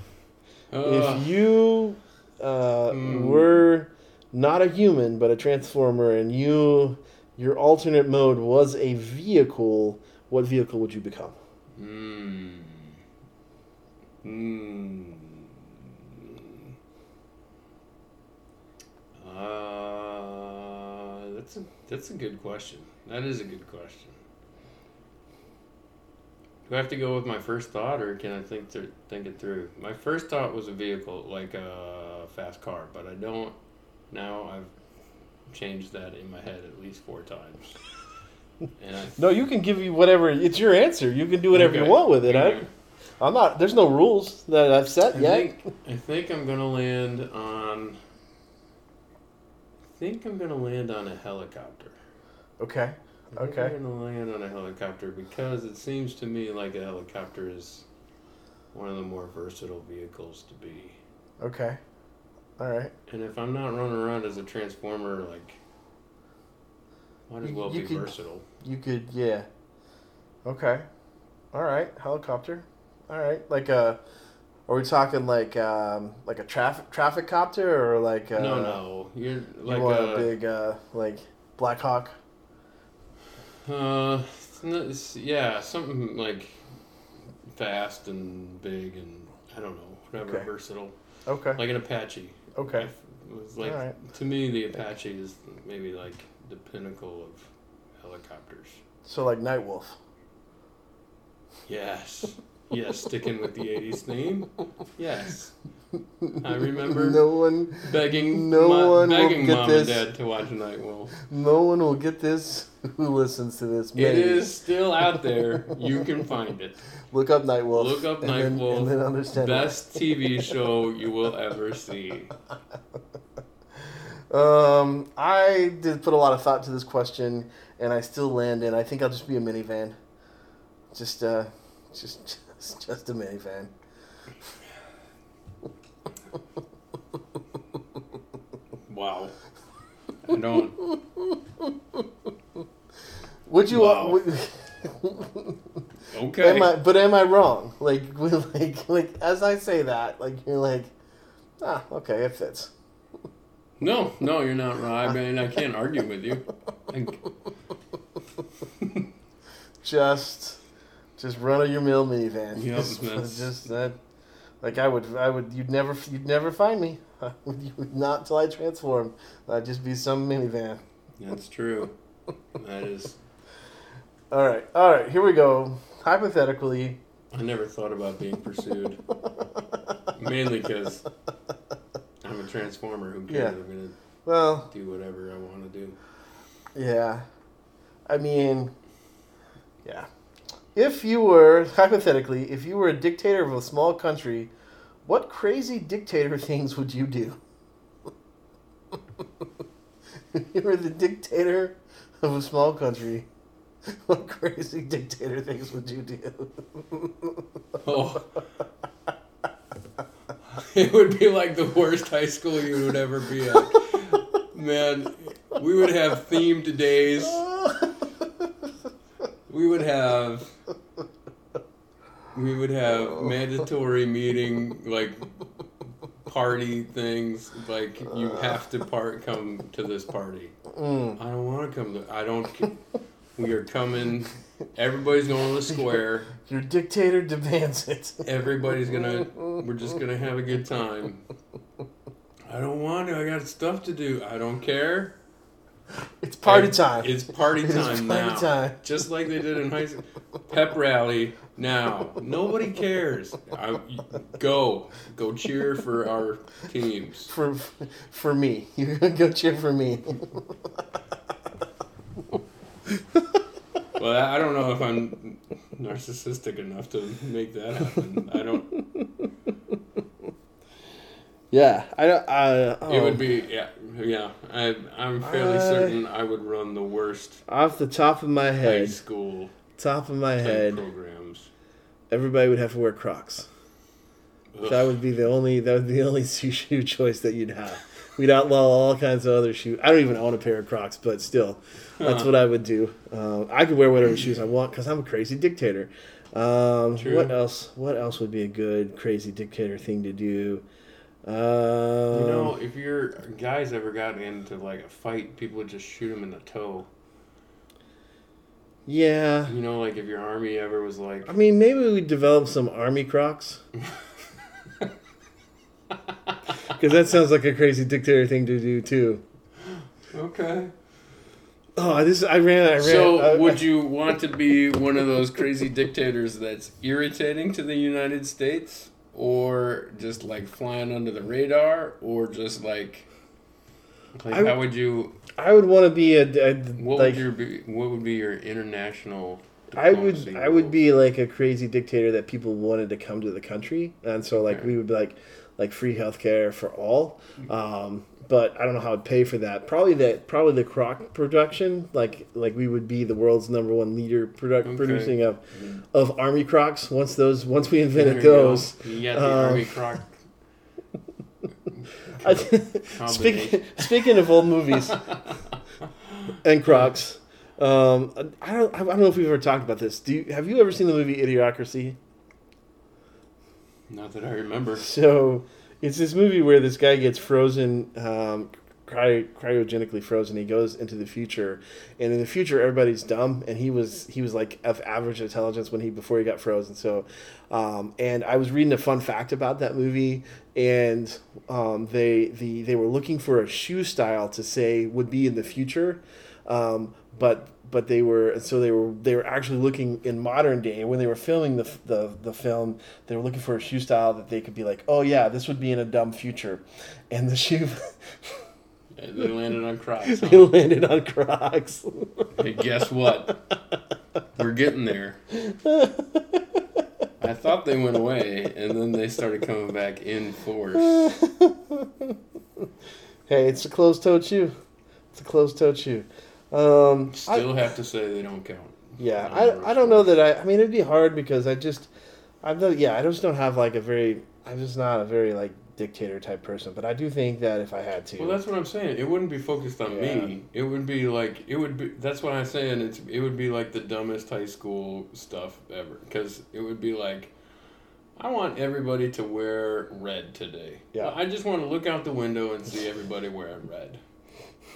Uh, if you uh, Hmm. were not a human but a transformer, and you your alternate mode was a vehicle, what vehicle would you become? Hmm. Hmm. Uh, that's a that's a good question. That is a good question. Do I have to go with my first thought, or can I think th- think it through? My first thought was a vehicle, like a fast car, but I don't. Now I've changed that in my head at least four times. And I No, you can give you whatever. It's your answer. You can do whatever Okay. you want with it. I. I'm not. There's no rules that I've set I yet. think I think I'm gonna land on. I think I'm gonna land on a helicopter. Okay. I Okay. I'm gonna land on a helicopter because it seems to me like a helicopter is one of the more versatile vehicles to be. Okay. All right. And if I'm not running around as a transformer, like, might as You- well you be could- versatile. You could. Yeah. Okay. All right. Helicopter. All right. Like a. Are we talking like um, like a traffic traffic copter or like a, no, no, you're You like want a, a big uh, like Black Hawk? Uh, it's not- it's- yeah, something like fast and big and I don't know, whatever, Okay. versatile, Okay. like an Apache. Okay. It was like All right. to me, the Apache is maybe like the pinnacle of helicopters. So like Nightwolf. Yes, yes, sticking with the '80s theme. Yes, I remember No one. begging, no my, one will begging get mom this. and dad to watch Nightwolf. No one will get this. Who listens to this? It Maybe. is still out there. You can find it. Look up Night Nightwolf. Look up and then- Nightwolf. and then understand. Best TV show you will ever see. Um, I did put a lot of thought to this question, and I still land in. I think I'll just be a minivan. Just, uh, just, just, just a minivan. Wow. I don't. Would you? Wow. Would, Okay. Am I, but am I wrong? Like, like, like as I say that, like you're like, ah, okay, it fits. No, no, you're not wrong. I mean, I can't argue with you. Just, just run of your mill minivan. Yep, just, that's- just that. Like I would, I would. You'd never, you'd never find me. you would not till I transform. I'd just be some minivan. that's true. That is. All right, all right. Here we go. Hypothetically, I never thought about being pursued. Mainly because I'm a transformer. Who cares? Yeah. I'm gonna well, do whatever I want to do. Yeah. I mean, yeah. If you were, hypothetically, if you were a dictator of a small country, what crazy dictator things would you do? if you were the dictator of a small country, what crazy dictator things would you do? Oh. it would be like the worst high school you would ever be at. Man, we would have themed days. We would have we would have mandatory meeting like party things like you have to part come to this party. Mm. I don't want to come to I don't we are coming everybody's going to the square. Your dictator demands it. Everybody's gonna. We're just gonna have a good time. I don't want to. I got stuff to do. I don't care. It's party Ev- time. It's party time party now. time. Just like they did in high school. Pep rally now. Nobody cares. I, go. Go cheer for our teams. for for me. You're gonna go cheer for me. Well, I don't know if I'm narcissistic enough to make that happen. I don't. Yeah, I don't. I, It oh. would be yeah yeah. I I'm fairly I- certain I would run the worst off the top of my head, high school Top of my head, programs. Everybody would have to wear Crocs. Ugh. That would be the only. That would be the only shoe choice that you'd have. We'd outlaw all kinds of other shoes. I don't even own a pair of Crocs, but still, that's Huh. what I would do. Um, I could wear whatever shoes I want because I'm a crazy dictator. Um. What else? What else would be a good crazy dictator thing to do? Um, You know, if your guys ever got into like a fight, people would just shoot them in the toe. Yeah. You know, like if your army ever was like, I mean, maybe we develop some army Crocs. Because that sounds like a crazy dictator thing to do too. okay. Oh, this I ran. I ran. So, uh, I- would you want to be one of those crazy dictators that's irritating to the United States, or just like flying under the radar, or just like, like I- how would you? I would want to be a, a What like. would your be? What would be your international? I would. I would be like a crazy dictator that people wanted to come to the country, and so like Okay. we would be like like free healthcare for all. Um, but I don't know how I'd pay for that. Probably that. Probably the croc production. Like like we would be the world's number one leader product Okay. producing of of army crocs. Once those once we invented you those. You got the Um, army croc. I, speaking speaking of old movies and Crocs, um, I don't I don't know if we've ever talked about this. Do you, have you ever seen the movie Idiocracy? Not that I remember. So it's this movie where this guy gets frozen, um, cry, cryogenically frozen. He goes into the future, and in the future, everybody's dumb, and he was he was like of average intelligence when he before he got frozen. So, um, and I was reading a fun fact about that movie, and um, they the they were looking for a shoe style to say would be in the future, um, but but they were so they were they were actually looking in modern day when they were filming the, the the film they were looking for a shoe style that they could be like oh yeah this would be in a dumb future and the shoe They landed on Crocs. they landed on crocs Hey, guess what? We're getting there. I thought they went away, and then they started coming back in force. hey it's a closed-toed shoe it's a closed-toed shoe um I- Still have to say they don't count. Yeah, I, I don't know that I. I mean, it'd be hard because I just, I don't. Yeah, I just don't have like a very I'm just not a very like dictator type person, but I do think that if I had to, Well, that's what I'm saying. It wouldn't be focused on Yeah. me. It would be like it would be. That's what I'm saying. It's it would be like the dumbest high school stuff ever. Because it would be like, I want everybody to wear red today. Yeah. I just want to look out the window and see everybody wearing red.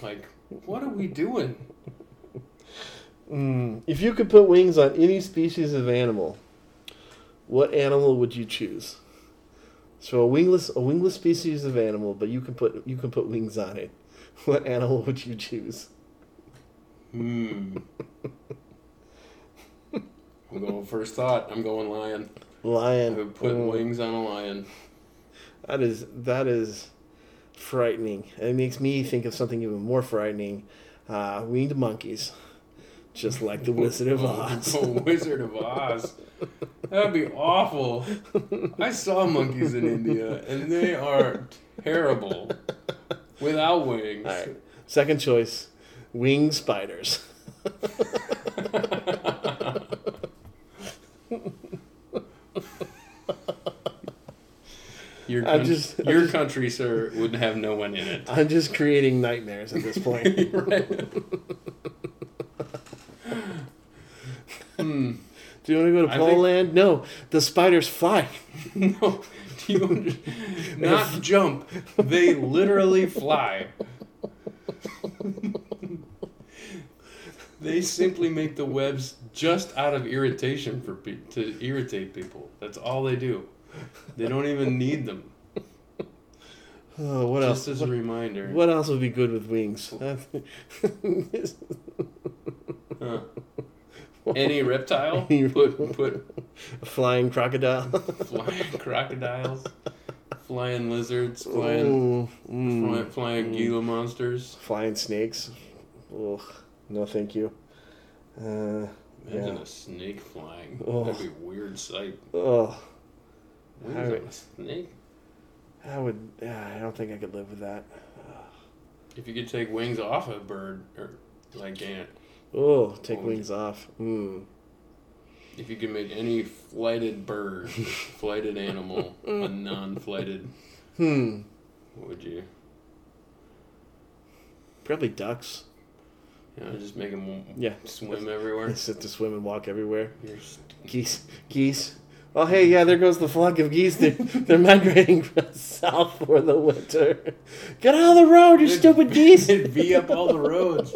Like, what are we doing? Mm, if you could put wings on any species of animal, what animal would you choose? So a wingless a wingless species of animal, but you can put you can put wings on it. What animal would you choose? Hmm. I'm going first thought. I'm going lion. I Lion. would put Mm, wings on a lion. That is that is frightening. It makes me think of something even more frightening. Uh, winged monkeys, just like the Wizard of Oz. Oh, Wizard of Oz. That'd be awful. I saw monkeys in India, and they are terrible. Without wings. Right. Second choice, winged spiders. Your, I'm just- your just- country, sir, would have no one in it. I'm just creating nightmares at this point. hmm. Do you want to go to I Pole think- No, the spiders fly. No, do you under- not jump? They literally fly. they simply make the webs just out of irritation for pe- to irritate people. That's all they do. They don't even need them. Oh, what just else? as a reminder. What else would be good with wings? Huh. Any reptile? Put put flying crocodile. flying crocodiles, flying lizards, flying Ooh, mm. fly, flying Gila monsters. Flying snakes. Ugh, no, thank you. Uh, Imagine Yeah. a snake flying. Oh. That'd be a weird sight. oh, Wings I would- a snake? I would. Yeah, I don't think I could live with that. If you could take wings off a bird, or like ant, Oh, take wings off. Mm. if you could make any flighted bird, flighted animal, a non-flighted, Hmm. what would you? Probably ducks. You know, just make them Yeah. swim everywhere. They sit to swim and walk everywhere. Geese. Geese. Oh, hey, yeah, there goes the flock of geese. They're, they're migrating south for the winter. Get out of the road, you stupid geese. It'd be up all the roads.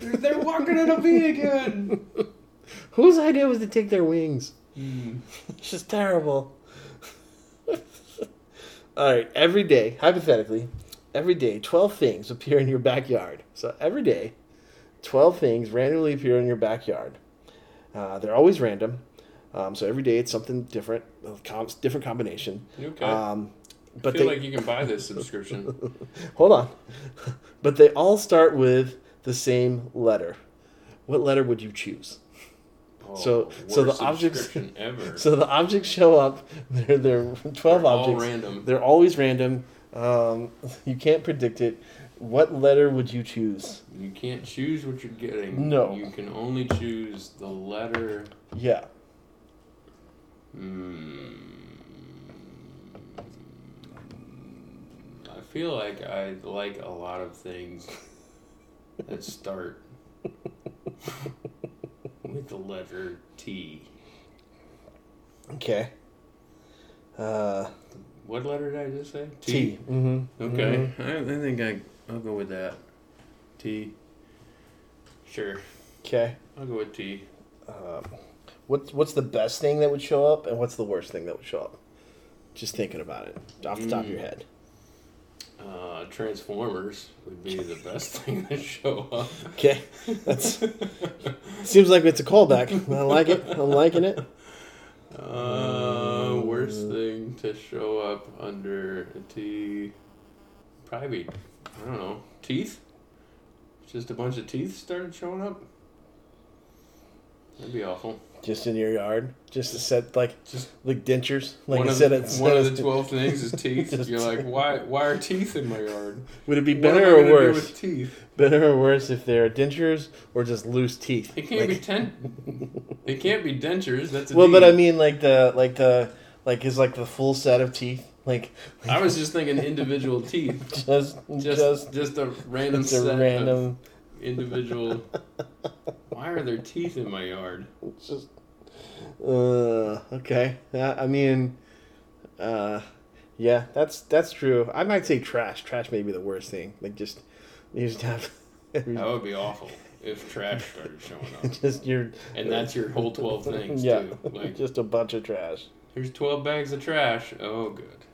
They're- They're walking in a V again. Whose idea was to take their wings? Hmm. It's just terrible. All right, every day, hypothetically, every day, 12 things appear in your backyard. So every day, 12 things randomly appear in your backyard. Uh, they're always random. Um, so every day it's something different, a com- different combination. Okay. Um, I but feel they, like you can buy this subscription. hold on. but they all start with the same letter. What letter would you choose? Oh, So- so the objects- ever. So the objects show up. They're, they're 12 They're all objects. random. They're always random. Um, you can't predict it. What letter would you choose? You can't choose what you're getting. No. You can only choose the letter. Yeah. Hmm. I feel like I like a lot of things that start with the letter T. Okay. Uh, What letter did I just say? T. Mm-hmm. Okay. I, I think I I'll go with that. T. Sure. Okay. I'll go with T. Um, what's what's the best thing that would show up, and what's the worst thing that would show up? Just thinking about it off the top of your Mm. head. Uh, Transformers would be the best thing to show up. Okay. That's seems like it's a callback. I like it. I'm liking it. Uh, worst thing to show up under a T. Probably, I don't know, teeth? Just a bunch of teeth started showing up? That'd be awful. Just in your yard, just to set like Just like dentures. Like one, I of said, the, it's one of the 12 things is teeth. You're like, why Why are teeth in my yard? Would it be better or worse? teeth? Better or worse if they're dentures or just loose teeth? It can't be ten. It can't be dentures. That's a Well, but I mean, like the like the like is like the full set of teeth. Like I was just thinking individual teeth. just Just just, just, a random just a set random. of individual. Why are there teeth in my yard? It's just, uh, okay. Yeah, I mean, uh, yeah, that's that's true. I might say trash. Trash may be the worst thing. Like just you just have That would be awful if trash started showing up. just your And that's your whole twelve things yeah, too. Like just a bunch of trash. Here's 12 bags of trash. Oh, good.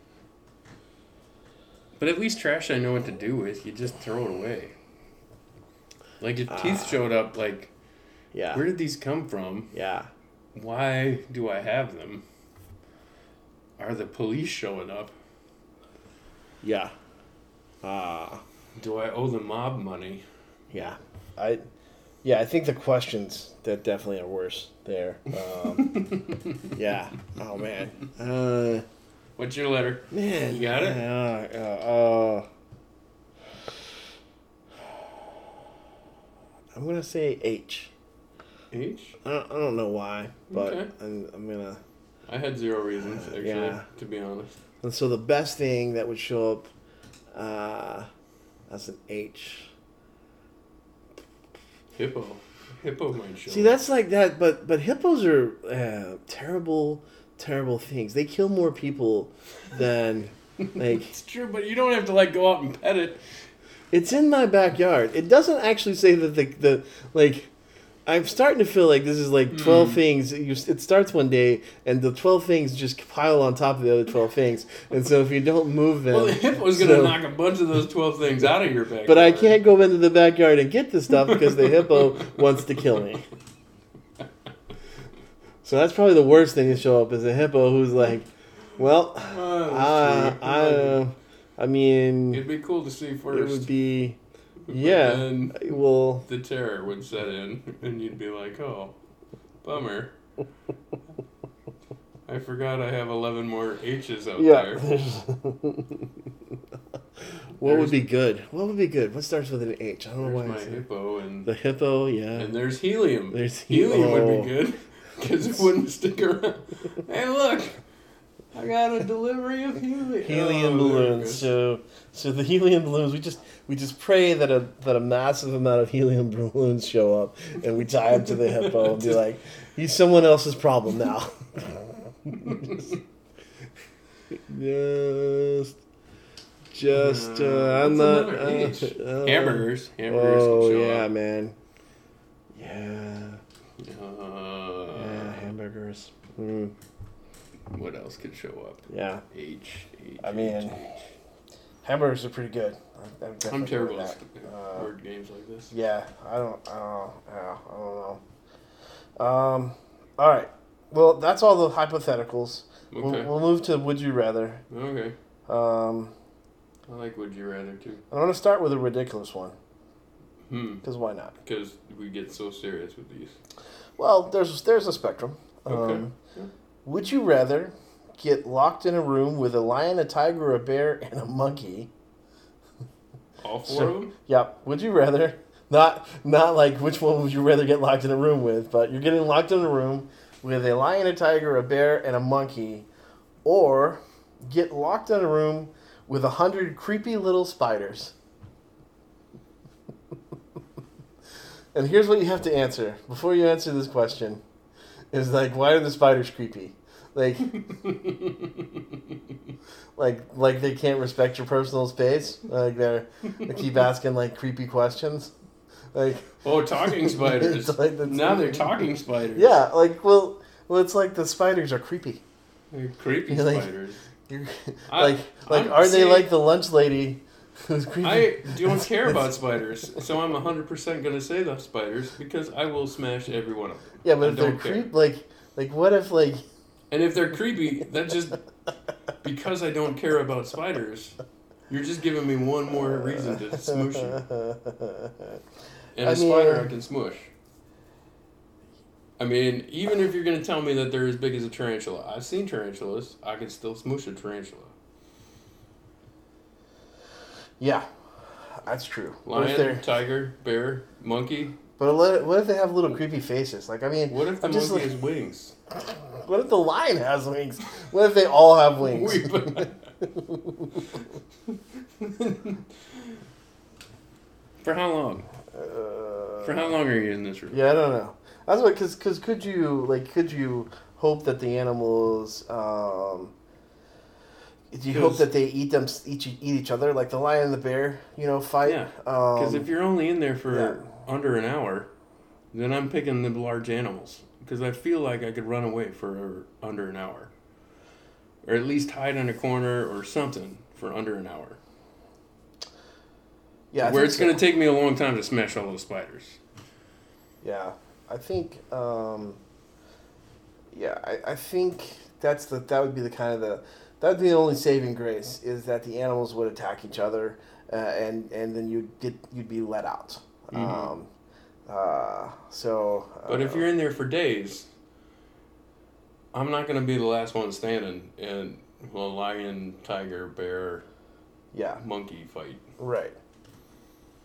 But at least trash I know what to do with. You just throw it away. Like, if teeth Ah. showed up, like, Yeah, where did these come from? yeah. Why do I have them? Are the police showing up? Yeah. Ah, Do I owe the mob money? yeah. I, yeah, I think the questions that definitely are worse there. Um, yeah. Oh man. Uh, What's your letter? man. You got it? Uh, uh, uh, I'm gonna say H. H? I don't, I don't know why, but Okay. I'm, I'm gonna. I had zero reasons, actually, Yeah. to be honest. And so the best thing that would show up uh, as an H. Hippo. Hippo might show See, that's like that, but but hippos are uh, terrible, terrible things. They kill more people than like. It's true, but you don't have to, like, go out and pet it. It's in my backyard. It doesn't actually say that the the like. I'm starting to feel like this is like twelve Hmm. things. You, it starts one day, and the twelve things just pile on top of the other twelve things. And so if you don't move them, Well, the hippo's going to so- knock a bunch of those 12 things out of your backyard. But I can't go into the backyard and get the stuff because the hippo wants to kill me. So that's probably the worst thing to show up is a hippo who's like, well, Oh, uh. I, I mean, It'd be cool to see first. it would be, yeah. then Well, the terror would set in, and you'd be like, "Oh, bummer." I forgot I have eleven more H's out yeah. there. there's- what would be good? What would be good? What starts with an H? I don't know There's why. my hippo, and The hippo, yeah. and there's helium. There's helium would oh. be good because it wouldn't stick around. Hey, look, I got a delivery of helium. helium Oh, balloons. So, so the helium balloons. We just we just pray that a that a massive amount of helium balloons show up, and we tie them to the hippo and be like, "He's someone else's problem now." just, just. Uh, I'm not. Uh, uh, Hamburgers. Hamburgers Oh can show yeah, up. man. Yeah, Uh, yeah, hamburgers. Mm, What else could show up? yeah, H. H I mean, H, H. hamburgers are pretty good. I'm, I'm, I'm terrible at. Uh, word games like this. Yeah, I don't, I don't. Yeah, I don't know. Um, all right. Well, that's all the hypotheticals. We'll, Okay. we'll move to would you rather. Okay. Um, I like Would You Rather too. I'm going to start with a ridiculous one Hmm. because why not? Because we get so serious with these. Well, there's there's a spectrum. Okay. Um, Yeah. Would you rather get locked in a room with a lion, a tiger, a bear, and a monkey? All four So- of them? Yep. Would you rather? Not not like which one would you rather get locked in a room with, but you're getting locked in a room with a lion, a tiger, a bear, and a monkey, or get locked in a room with a hundred creepy little spiders. and here's what you have to answer before you answer this question: is like why are the spiders creepy? Like like like they can't respect your personal space. Like they're they keep asking like creepy questions. Like Oh, talking spiders. Like now they're talking spiders. yeah, like well well it's like the spiders are creepy. They're creepy You're like- spiders. You're, I- like like are they like the lunch lady who's creepy? I don't care about spiders, so I'm 100% going to say the spiders because I will smash every one of them. yeah, but I if they're don't care. creep like like what if like And if they're creepy, that just because I don't care about spiders, you're just giving me one more reason to smoosh you. And a I spider I can smush. I mean, even if you're going to tell me that they're as big as a tarantula, I've seen tarantulas. I can still smush a tarantula. yeah, that's true. Lion, tiger, bear, monkey. But what, what if they have little creepy faces? Like I mean, What if the monkey just like- has wings? What if the lion has wings? What if they all have wings? For how long? Uh, For how long are you in this room? Yeah, I don't know. That's what, cause, cause could you like, could you hope that the animals, um, do you hope that they eat them, each eat each other, like the lion and the bear, you know, fight? Yeah, Um, Because if you're only in there for under an hour, then I'm picking the large animals. Because I feel like I could run away for under an hour. Or at least hide in a corner or something for under an hour. yeah, I Where it's so. going to take me a long time to smash all those spiders. Yeah, I think. Um, yeah, I, I think that's the that would be the kind of the that would be the only saving grace is that the animals would attack each other, uh, and and then you'd get you'd be let out. Mhm. Um, uh, so. But if uh, you're in there for days, I'm not going to be the last one standing in a lion, tiger, bear, yeah, monkey fight. right.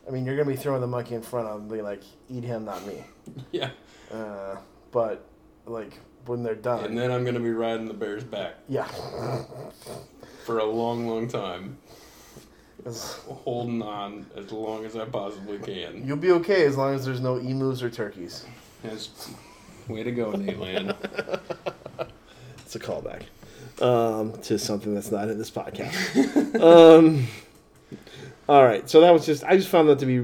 I mean, you're gonna be throwing the monkey in front of them, be like, "Eat him, not me." Yeah. Uh, but like when they're done, And then I'm going to be riding the bear's back yeah, for a long, long time. 'Cause holding on as long as I possibly can. you'll be okay as long as there's no emus or turkeys. That's way to go, Nateland. It's a callback um, to something that's not in this podcast. um, all right, so that was just I just found that to be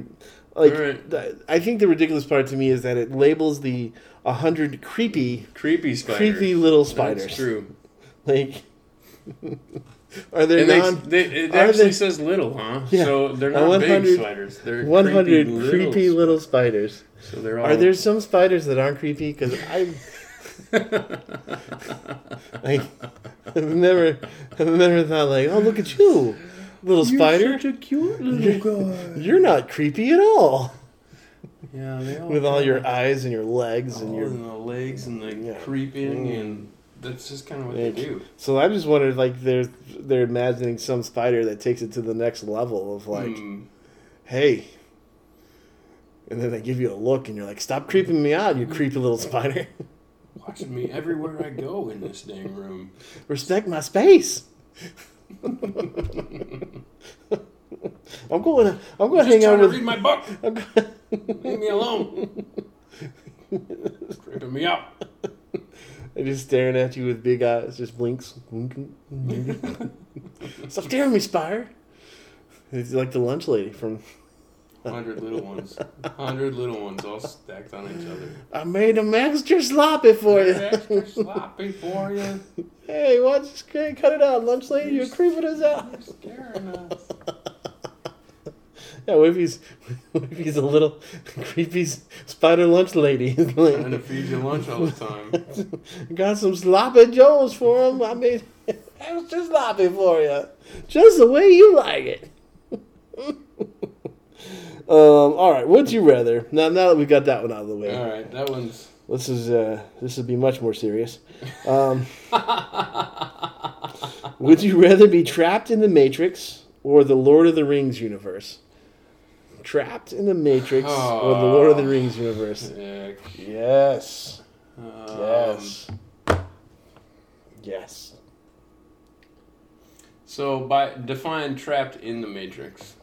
like All right. th- I think the ridiculous part to me is that it labels the a hundred creepy Creepy spiders. creepy little spiders. That's true. Like, are there And they, non they, it are actually they- says little, huh? Yeah. So they're not big 100 spiders. They're one hundred creepy, creepy little. little spiders? So they're all. Are there some spiders that aren't creepy? Because I. Like, I've never, I've never thought like, oh look at you, little spider. Such a cute little guy. You're not creepy at all. Yeah, they all With all your eyes and your legs and your. the legs and the Yeah. creeping, Mm. and that's just kind of what they do. So I just wondered, like, they're they're imagining some spider that takes it to the next level of like, Hmm. hey. And then they give you a look, and you're like, "Stop creeping me out, you creepy little spider! watching me everywhere I go in this dang room. Respect my space." I'm going. to I'm going to hang out with. read my book. I'm Leave me alone. Creeping me out. They're just staring at you with big eyes, just blinks. Stop staring at me, Spire. It's like the lunch lady from. Hundred little ones. Hundred little ones all stacked on each other. I made them extra sloppy for you. Extra sloppy for you. hey, watch, cut it out, lunch lady. You're creeping us out. You're scaring us. Yeah, what if he's, what if he's a little creepy spider lunch lady? Trying to feed you lunch all the time. Got some sloppy joes for him. I made extra sloppy for you, just the way you like it. um, all right, would you rather? Now, now that we got that one out of the way, All right, that one's. this is uh, this would be much more serious. Um, would you rather be trapped in the Matrix or the Lord of the Rings universe? Trapped in the Matrix or the Lord of the Rings universe? Heck. Yes. Um, Yes. Yes. So, by define trapped in the matrix.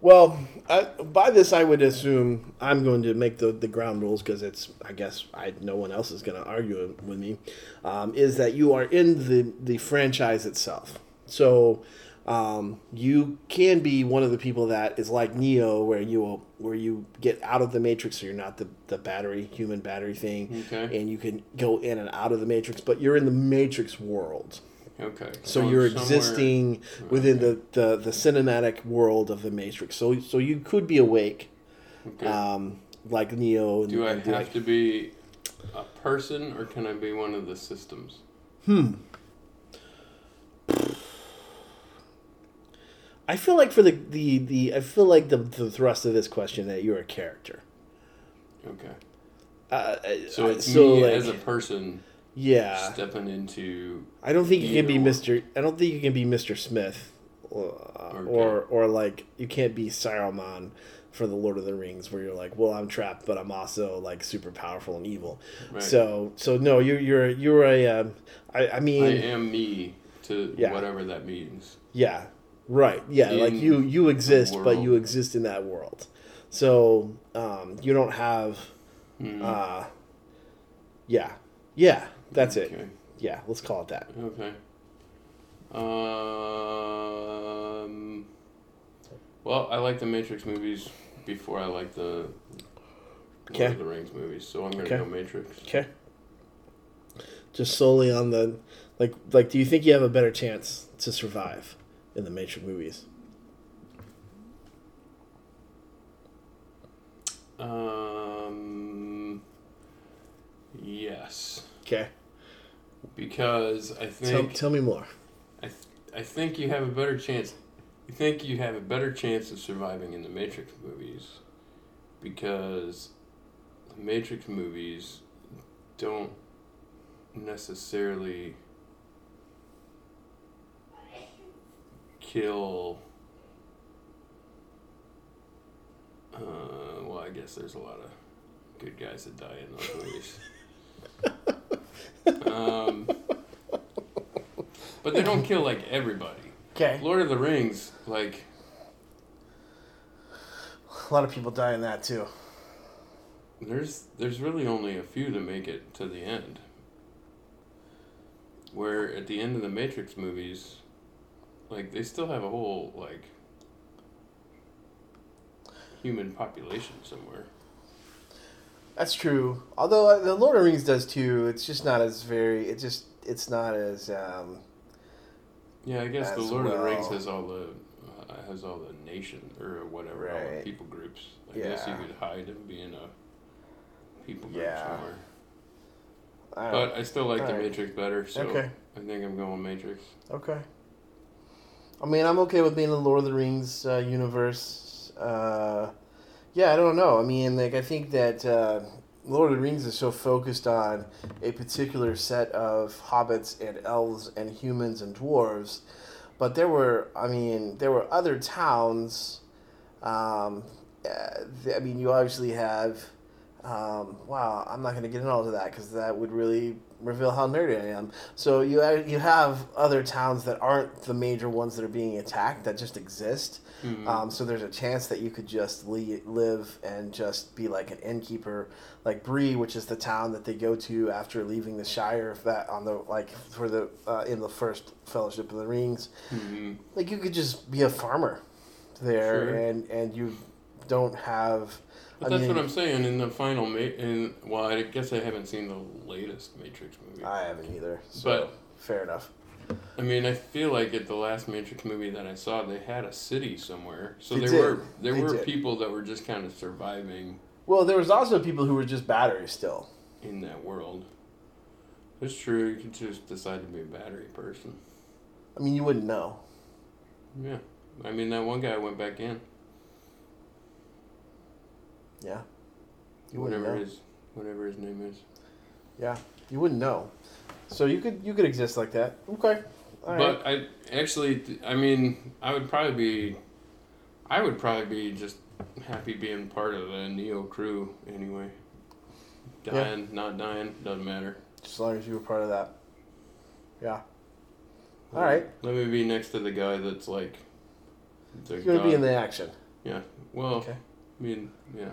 Well, I, by this, I would assume I'm going to make the, the ground rules because it's, I guess, I no one else is going to argue with me. Um, is that you are in the, the franchise itself. So um, you can be one of the people that is like Neo, where you where you get out of the Matrix, so you're not the, the battery human battery thing, Okay. and you can go in and out of the Matrix, but you're in the Matrix world. Okay. So Going you're existing within the, the, the cinematic world of the Matrix. So so you could be awake, Okay. um, like Neo. And, Do I have like- to be a person or can I be one of the systems? I feel like for the, the, the I feel like the, the thrust of this question that you're a character. Okay. Uh, So uh, it's so me like, as a person yeah. stepping into. I don't think you can be Mister. I don't think you can be Mister Smith, or or, or like you can't be Saruman for the Lord of the Rings, where you're like, well, I'm trapped, but I'm also like super powerful and evil. Right. So so no, you're you're you're a um, I, I mean I am me to Yeah. whatever that means. yeah right yeah like you you exist, but you exist in that world. So um, you don't have Hmm. uh, yeah yeah that's it yeah let's call it that. Okay. Um. Well, I like the Matrix movies before I like the Okay. Lord of the Rings movies, so I'm gonna Okay. go Matrix. Okay. Just solely on the like like do you think you have a better chance to survive in the Matrix movies? Um. Yes, Okay. because I Tell, think tell me more. I, th- I think you have a better chance. You think you have a better chance of surviving in the Matrix movies because the Matrix movies don't necessarily kill. Uh, well, I guess there's a lot of good guys that die in those movies. um, but they don't kill like everybody. Okay. Lord of the Rings, like A lot of people die in that too. there's there's really only a few to make it to the end. Where at the end of the Matrix movies, like they still have a whole like human population somewhere. That's true. Although the Lord of the Rings does too. It's just not as very. It just it's not as um, Yeah, I guess the Lord of the Rings has all the uh, has all the nation or whatever all the people groups. I guess you could hide and being a people group Yeah. somewhere. I But I still like the Alright. Matrix better, so okay. I think I'm going Matrix. Okay. I mean, I'm okay with being in the Lord of the Rings uh, universe. Uh, yeah, I don't know. I mean, like, I think that uh, Lord of the Rings is so focused on a particular set of hobbits and elves and humans and dwarves, but there were, I mean, there were other towns. Um, uh, I mean, you obviously have. Um, wow, I'm not going to get into all of that because that would really reveal how nerdy I am. So you you have other towns that aren't the major ones that are being attacked that just exist. Mhm. Um, so there's a chance that you could just le- live and just be like an innkeeper, like Bree, which is the town that they go to after leaving the Shire. If that on the like for the uh, in the first Fellowship of the Rings, Mhm. like you could just be a farmer there, Sure. and and you don't have. But I that's mean- what I'm saying. In the final, ma- in well, I guess I haven't seen the latest Matrix movie. I haven't either. So But- fair enough. I mean, I feel like at the last Matrix movie that I saw, they had a city somewhere. So They there did. were there They were did. people that were just kind of surviving Well, there was also people who were just batteries still. in that world. It's true. You could just decide to be a battery person. I mean, you wouldn't know. Yeah. I mean, that one guy went back in. Yeah. You whatever know. his whatever his name is. Yeah, you wouldn't know. So you could you could exist like that. Okay. All right. But I actually, I mean, I would probably be, I would probably be just happy being part of the Neo crew anyway. Yeah. Dying, not dying, doesn't matter. As long as you were part of that. Yeah. All right. Let me be next to the guy that's like. The You're gonna be in the action. Yeah. Well, Okay. I mean, yeah.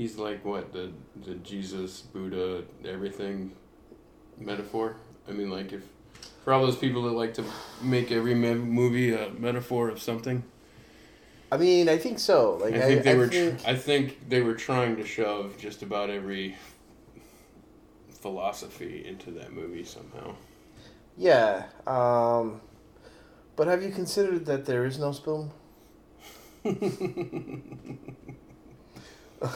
He's like what the the Jesus, Buddha, everything metaphor. I mean, like if for all those people that like to make every me- movie a metaphor of something. I mean, I think so. Like I I, think they I were. think- Tr- I think they were trying to shove just about every philosophy into that movie somehow. yeah. Um, but have you considered that there is no spoon?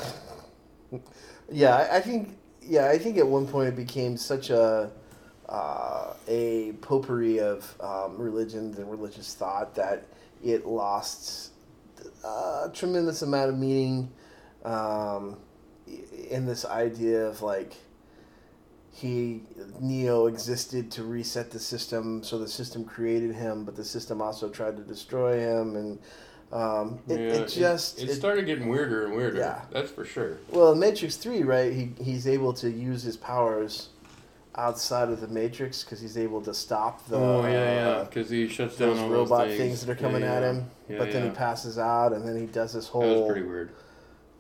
Yeah, I, think. Yeah, I think at one point it became such a uh, a potpourri of um, religions and religious thought that it lost a tremendous amount of meaning um, in this idea of like he Neo existed to reset the system, so the system created him, but the system also tried to destroy him, and Um, it, Yeah, it just it, it- started getting weirder and weirder. Yeah. that's for sure. well, in Matrix Three, right? He he's able to use his powers outside of the Matrix because he's able to stop the oh yeah, yeah, uh, because he shuts down those all robot those things. that are coming Yeah, at yeah. him. Yeah, but then he passes out, and then he does this That was whole. pretty weird.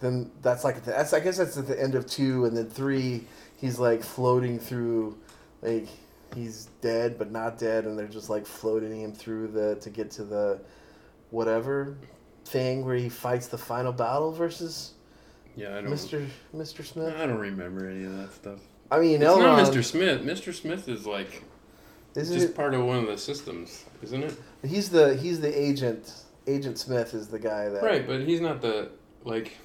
Then that's like that's I guess that's at the end of two, and then three. He's like floating through, like he's dead but not dead, and they're just like floating him through the to get to the whatever thing where he fights the final battle versus Yeah, I don't. Mr. Mr. Smith. I don't remember any of that stuff. I mean, It's not Mr. Smith. Mr. Smith is like Isn't just it? part of one of the systems, isn't it? He's the he's the agent. Agent Smith is the guy that. Right, but he's not the like.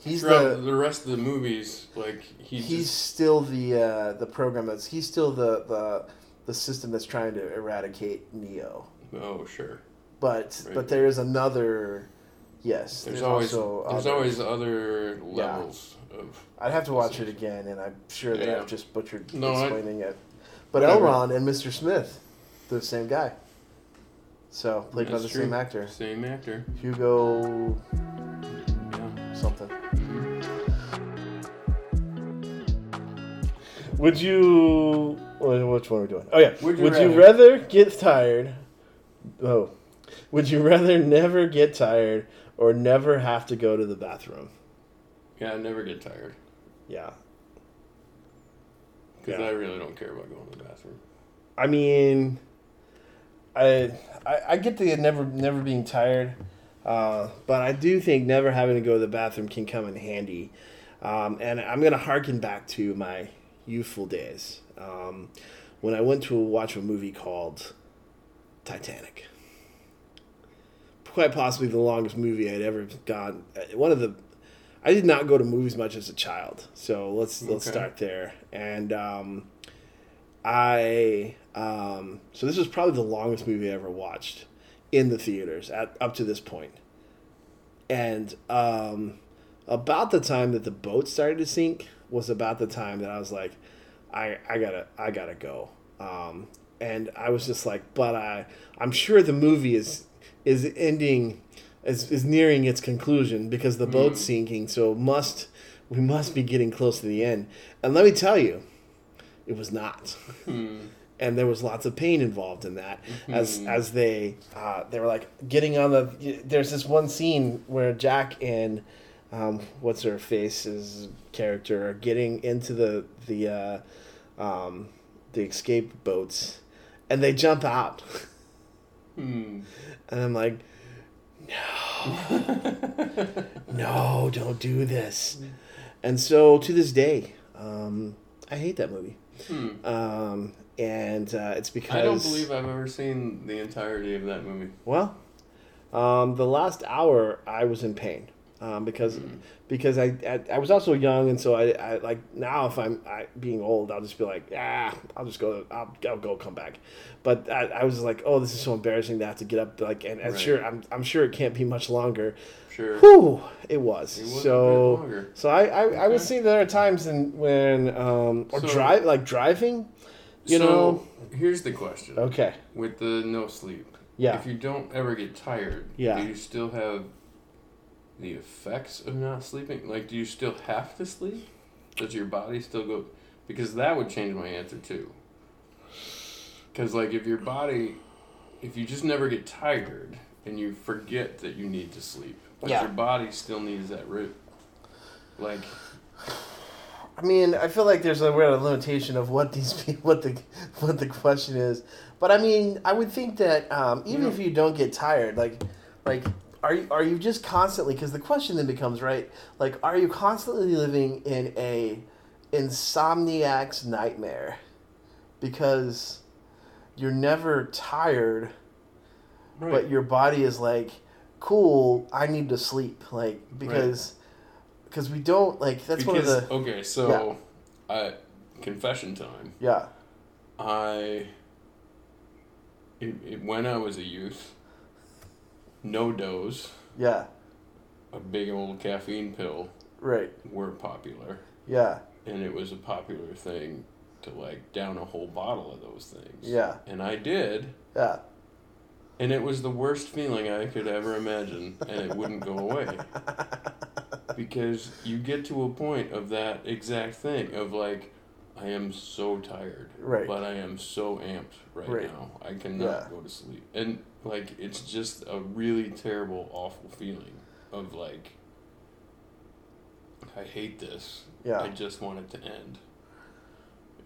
He's the the rest of the movies, like he's, he's just, still the uh, the program that's he's still the, the the system that's trying to eradicate Neo. oh sure. But Right. but there is another. Yes, There's, always also there's others. always other levels of. I'd have to watch it again, and I'm sure that Yeah. I've just butchered No, I- explaining it. But Whatever. Elrond and Mr. Smith, the same guy. So played by the true. same actor, Same actor. Hugo Yeah. something. Mm-hmm. Would you? Which one are we doing? Oh yeah. Would Would you you, rather? rather get tired? Oh, would you rather never get tired or never have to go to the bathroom? Yeah, I never get tired Yeah. because Yeah. I really don't care about going to the bathroom. I mean, I, I I get the never never being tired, uh, but I do think never having to go to the bathroom can come in handy. Um, and I'm gonna harken back to my youthful days um, when I went to watch a movie called Titanic. Quite possibly the longest movie I'd ever gone. One of the I did not go to movies much as a child, so let's let's start there. And um, I um, so this was probably the longest movie I ever watched in the theaters at up to this point. And um, about the time that the boat started to sink was about the time that I was like, I I gotta I gotta go. Um, and I was just like, but I I'm sure the movie is is ending is, is nearing its conclusion because the boat's sinking, so must we must be getting close to the end. And let me tell you, it was not. Hmm. And there was lots of pain involved in that, as Mhm. as they uh, they were like getting on the. There's this one scene where Jack and um, what's her face's character are getting into the the uh, um, the escape boats, and they jump out, Hmm. and I'm like, no, no, don't do this. And so to this day, um, I hate that movie. Hmm. Um, and uh, it's because I don't believe I've ever seen the entirety of that movie. well, um, the last hour I was in pain um, because Hmm. because I, I I was also young and so I, I like now if I'm I, being old I'll just be like ah I'll just go I'll, I'll go come back, but I, I was like oh this is so embarrassing to have to get up like and, and Right. sure I'm I'm sure it can't be much longer. Sure. Whew, it was. It so longer. so I I, I would see there are times in when um or So- drive like driving, you so, know. Here's the question. Okay. With the no sleep. Yeah. If you don't ever get tired, Yeah. do you still have the effects of not sleeping? Like, do you still have to sleep? Does your body still go? Because that would change my answer too. Because, like, if your body, if you just never get tired and you forget that you need to sleep, but Yeah. your body still needs that root. Like, I mean, I feel like there's a weird limitation of what these people, what the what the question is. But I mean, I would think that um, even Yeah. if you don't get tired, like like are you, are you just constantly? Because the question then becomes right, like are you constantly living in a insomniac's nightmare? Because you're never tired, right. but your body is like, cool, I need to sleep, like because. Because we don't like that's one of the okay, so, I uh, confession time. yeah I it, it, when I was a youth, NoDoz, yeah a big old caffeine pill right were popular, yeah and it was a popular thing to like down a whole bottle of those things. Yeah. And I did, Yeah. And it was the worst feeling I could ever imagine, and it wouldn't go away. Because you get to a point of that exact thing of like, I am so tired, Right. but I am so amped right, Right. now. I cannot Yeah. go to sleep. And like, it's just a really terrible, awful feeling of like, I hate this. Yeah. I just want it to end.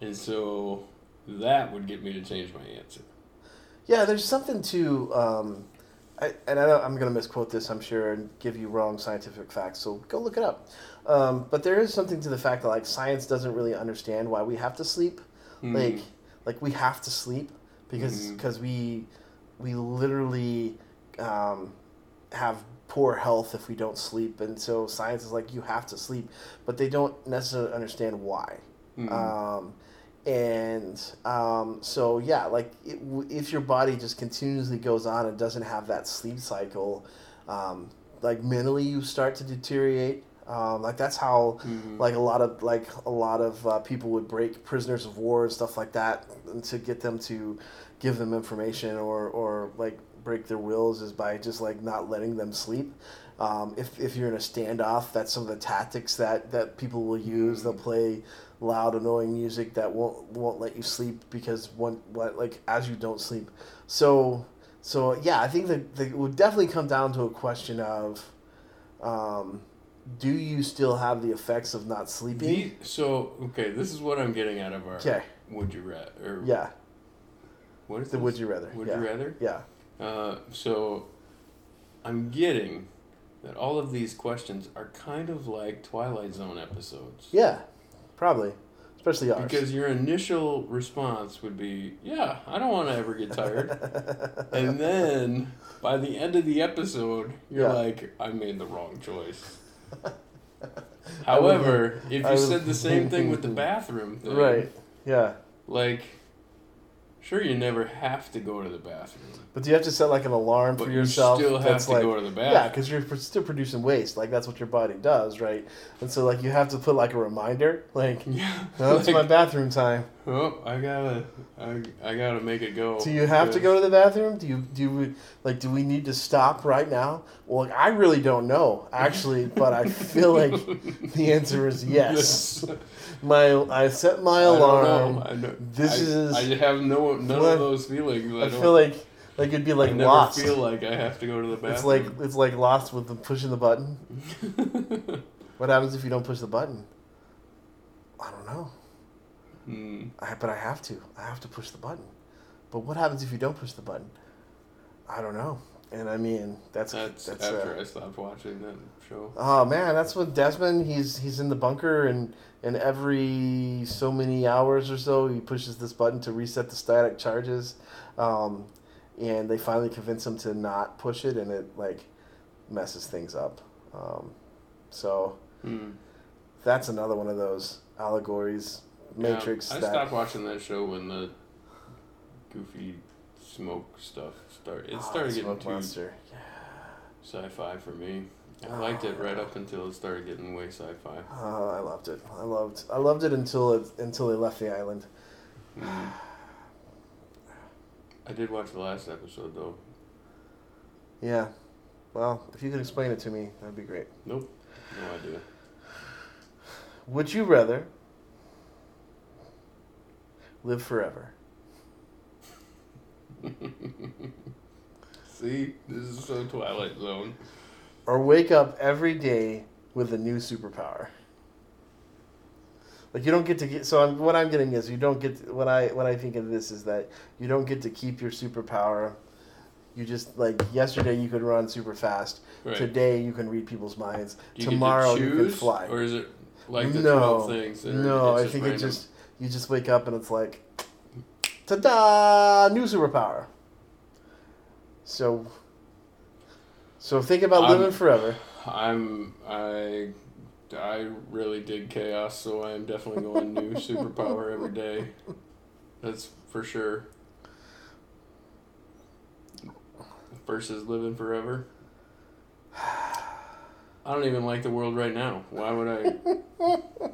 And so that would get me to change my answer. Yeah, there's something to, um, I, and I I'm going to misquote this, I'm sure, and give you wrong scientific facts. So go look it up. Um, but there is something to the fact that like science doesn't really understand why we have to sleep. Hmm. Like, like we have to sleep because Mhm. because we we literally um, have poor health if we don't sleep, and so science is like you have to sleep, but they don't necessarily understand why. Hmm. Um, and um, so yeah, like it, if your body just continuously goes on and doesn't have that sleep cycle, um, like mentally you start to deteriorate. Um, like that's how Mhm. like a lot of like a lot of uh, people would break prisoners of war and stuff like that and to get them to give them information or or like break their wills is by just like not letting them sleep. Um, if, if you're in a standoff, that's some of the tactics that, that people will use. They'll play loud, annoying music that won't won't let you sleep because one what like as you don't sleep. So so yeah, I think that, that it would definitely come down to a question of, um, do you still have the effects of not sleeping? The, so okay, this is what I'm getting out of our Okay. would you rat or Yeah, what is the this? would you rather? would yeah. you rather? Yeah. Uh, so I'm getting that all of these questions are kind of like Twilight Zone episodes. Yeah, probably, especially ours. Because your initial response would be, "Yeah, I don't want to ever get tired," and then by the end of the episode, you're Yeah. like, "I made the wrong choice." However, if you would- said the same thing with the bathroom thing, right. Yeah. Like, sure, you never have to go to the bathroom, But do you have to set like an alarm but for yourself? you still have that's to like, go to the bathroom. Yeah, because you're still producing waste. Like that's what your body does, right? And so like you have to put like a reminder, like Yeah, no, it's my bathroom time. oh, I gotta, I, I gotta make it go. Do you have to go to the bathroom? Do you do we like do we need to stop right now? Well, I really don't know actually, but I feel like the answer is yes. My I set my alarm. I know. This I, is- I have no none What? of those feelings. I, I feel like like it'd be like I never lost. feel like I have to go to the bathroom. It's like it's like lost with the pushing the button. What happens if you don't push the button? I don't know. Hmm. I, but I have to. I have to push the button. But what happens if you don't push the button? I don't know. And I mean, that's That's, that's after uh, I stopped watching that show. Oh man, that's what Desmond. He's he's in the bunker, and and every so many hours or so, he pushes this button to reset the static charges, um, and they finally convince him to not push it, and it like messes things up. Um, so Hmm. that's another one of those allegories, Matrix. Yeah, I that stopped watching that show when the goofy smoke stuff started. It Oh, started the getting too monster. sci-fi for me. I liked it right up until it started getting way sci-fi. Oh, I loved it. I loved. I loved it until it until they left the island. Hmm. I did watch the last episode though. Yeah. Well, if you could explain it to me, that'd be great. Nope, no idea. Would you rather live forever? See, this is so Twilight Zone. Or wake up every day with a new superpower. Like you don't get to get. So I'm, what I'm getting is you don't get. What I what I think of this is that you don't get to keep your superpower. You just like yesterday you could run super fast. Right. Today you can read people's minds. You Tomorrow to you can fly. or is it like the no, things? no. I think it just you just wake up and it's like, ta-da! New superpower. So. So think about I'm- living forever. I'm I I really dig chaos, so I am definitely going new superpower every day. That's for sure. Versus living forever. I don't even like the world right now. Why would I?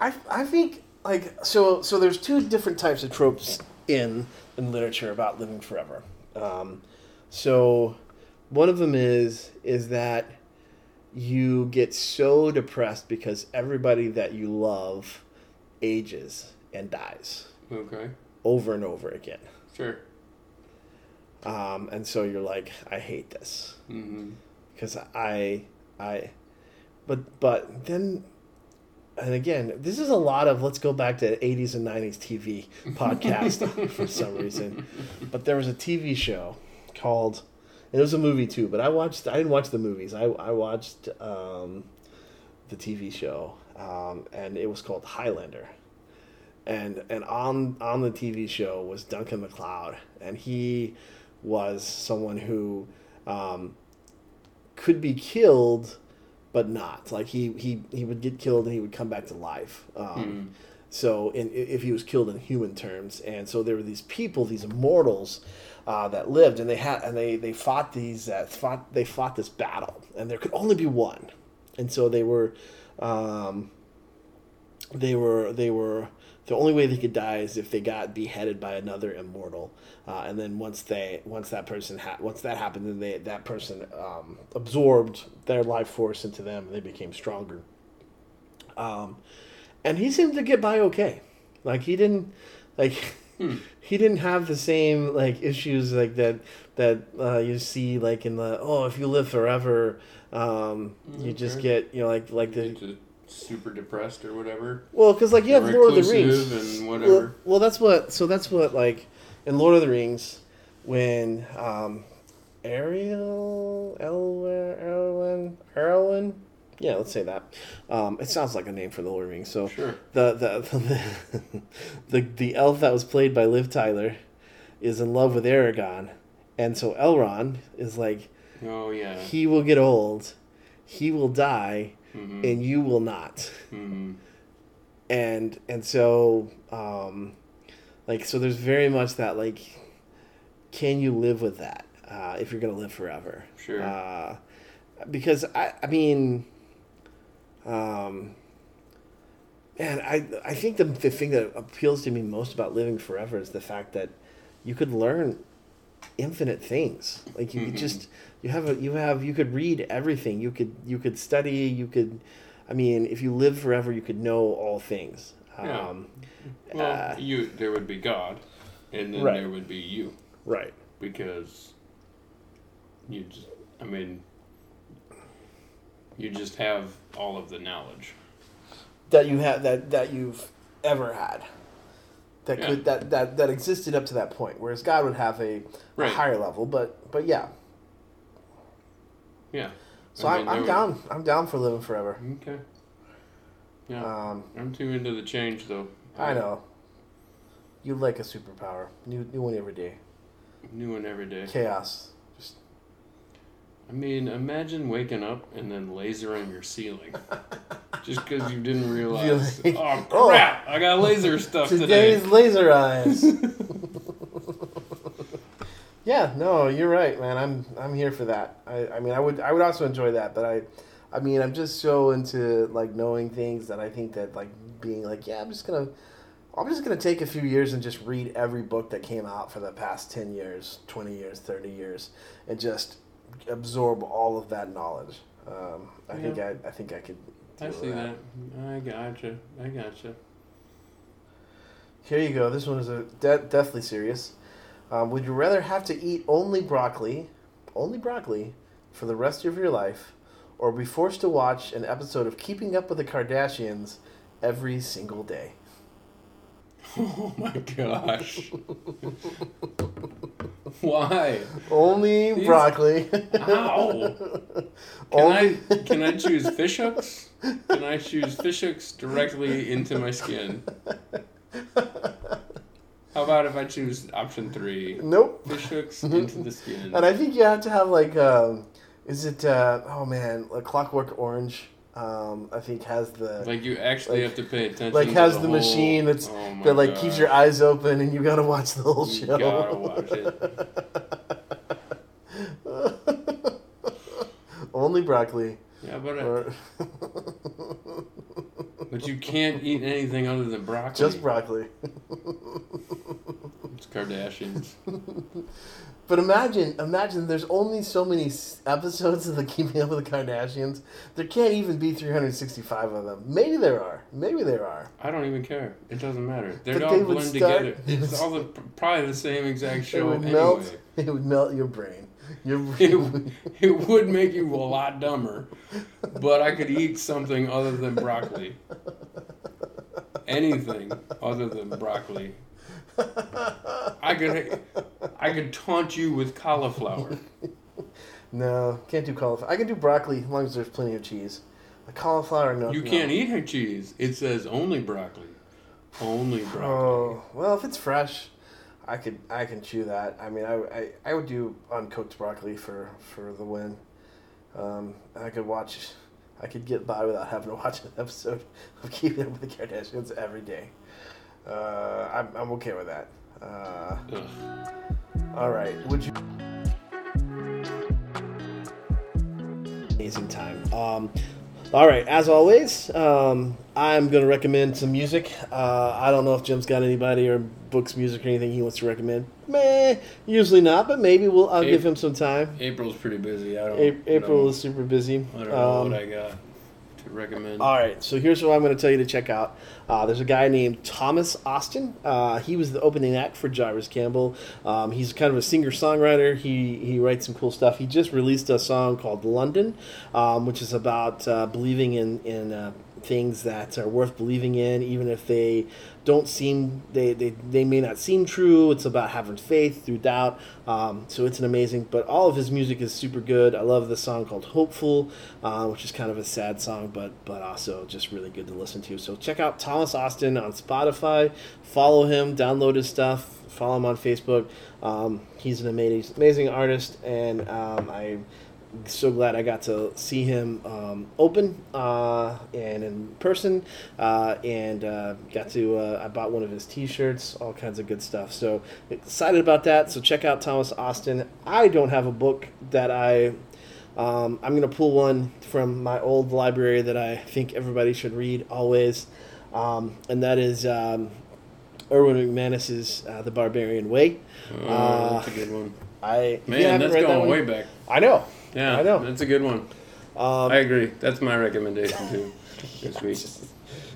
I, I think like so so there's two different types of tropes in in literature about living forever. Um, so one of them is is that you get so depressed because everybody that you love ages and dies Okay. over and over again. Sure. Um, and so you're like, I hate this Mm-hmm. because I, I, but but then, and again, this is a lot of let's go back to 80s and 90s TV podcast for some reason. But there was a TV show called, it was a movie too. But I watched, I didn't watch the movies. I I watched um, the TV show, um, and it was called Highlander. And and on on the TV show was Duncan MacLeod, and he was someone who um, could be killed, but not. Like he, he, he would get killed and he would come back to life. Um, Hmm. So in, if he was killed in human terms, and so there were these people, these immortals, uh, that lived, and they had and they they fought these uh, fought they fought this battle, and there could only be one, and so they were, um, they were they were the only way they could die is if they got beheaded by another immortal, uh, and then once they once that person ha- once that happened, then they that person um, absorbed their life force into them, and they became stronger. Um, and he seemed to get by okay, like he didn't like. He didn't have the same like issues like that that uh, you see like in the oh if you live forever um, you just get you know like like the super depressed or whatever. well, because like you have Lord of the Rings, and Well, whatever. well, that's what. So that's what like in Lord of the Rings, when um, Ariel, Elwin, Erwin, Erwin, yeah, let's say that. Um, it sounds like a name for the Lord of the Rings. So Sure. the the the, the the elf that was played by Liv Tyler is in love with Aragorn, and so Elrond is like Oh yeah. he will get old, he will die, Mm-hmm. and you will not mm-hmm. and and so um like so there's very much that like can you live with that uh if you're gonna live forever Sure. uh because i i mean um man i i think the, the thing that appeals to me most about living forever is the fact that you could learn infinite things like you could Mhm. just you have a you have you could read everything you could you could study you could i mean if you live forever you could know all things Yeah. um well, uh, you there would be God, and then Right. there would be you right because you just. I mean, you just have all of the knowledge. that you have that that you've ever had that Yeah. could that, that that existed up to that point whereas god would have a, a higher level but but yeah Yeah. so I I mean, am I'm there down i'm down for living forever Okay. Yeah. um I'm too into the change though. i know you like a superpower new new one every day New one every day. chaos I mean, imagine waking up and then laser on your ceiling. Just because you didn't realize. like, oh "Oh, crap! I got laser stuff today's today. Today's laser eyes yeah no you're right man i'm i'm here for that i i mean i would i would also enjoy that but i i mean i'm just so into like knowing things that i think that like being like yeah i'm just gonna i'm just gonna take a few years and just read every book that came out for the past 10 years 20 years 30 years and just absorb all of that knowledge um, i think i i think i could I see that. I gotcha. I gotcha. Here you go. This one is a de- deathly serious. Um, would you rather have to eat only broccoli, only broccoli, for the rest of your life, or be forced to watch an episode of Keeping Up with the Kardashians every single day? Oh my gosh. Why? Only These- broccoli. Ow. Can only. I can I choose fish hooks? Can I choose fish hooks directly into my skin? How about if I choose option three? Nope. Fish hooks into the skin. And I think you have to have like, um, is it? Uh, oh man, like Clockwork Orange. Um, I think has the Like you actually Like- have to pay attention. like has the the whole- machine that's oh that like gosh. keeps your eyes open and you gotta watch the whole You show. gotta watch it. Only broccoli. Yeah, but I, Or but you can't eat anything other than broccoli. just broccoli. It's Kardashians. But imagine, imagine there's only so many episodes of the Keeping Up with the Kardashians. There can't even be 365 of them. Maybe there are. Maybe there are. I don't even care. It doesn't matter. They're all they would blend start- together. It's all the probably the same exact It show would anyway. melt. It would melt your brain. Your brain. would- it would make you a lot dumber, but I could eat something other than broccoli. Anything other than broccoli. I could I could taunt you with cauliflower. no, can't do cauliflower. I can do broccoli as long as there's plenty of cheese. A cauliflower, no. You can't eat her cheese. It says only broccoli. Only broccoli. Oh well, if it's fresh, I could I can chew that. I mean, I, I, I would do uncooked broccoli for for the win. Um, I could watch. I could get by without having to watch an episode of Keeping Up with the Kardashians every day. Uh, I'm I'm okay with that. Uh, all right. Would you? Amazing time. Um, all right. As always, um, I'm going to recommend some music. Uh, I don't know if Jim's got anybody or books, music, or anything he wants to recommend. Meh. Usually not, but maybe we'll. I'll give him some time. April's pretty busy. I don't. A- April know. is super busy. I don't know Um, what I got to recommend. All right, so here's what I'm going to tell you to check out. Uh, there's a guy named Thomas Austin. Uh, he was the opening act for Jarvis Campbell. Um, he's kind of a singer songwriter. He he writes some cool stuff. He just released a song called London, um, which is about uh, believing in in uh, things that are worth believing in, even if they don't seem they, they, they may not seem true. It's about having faith through doubt. Um, so it's an amazing. But all of his music is super good. I love the song called "Hopeful," uh, which is kind of a sad song, but but also just really good to listen to. So check out Thomas Austin on Spotify. Follow him. Download his stuff. Follow him on Facebook. Um, he's an amazing amazing artist, and um, I so glad I got to see him um, open uh, and in person, uh, and uh, got to. Uh, I bought one of his T-shirts, all kinds of good stuff. So excited about that. So check out Thomas Austin. I don't have a book that I. Um, I'm gonna pull one from my old library that I think everybody should read always, um, and that is um, Erwin McManus's uh, "The Barbarian Way." Oh, Uh, that's a good one. I Man, that's that going one- way back. I know. Yeah, I know. That's a good one. Um, I agree. That's my recommendation too this week.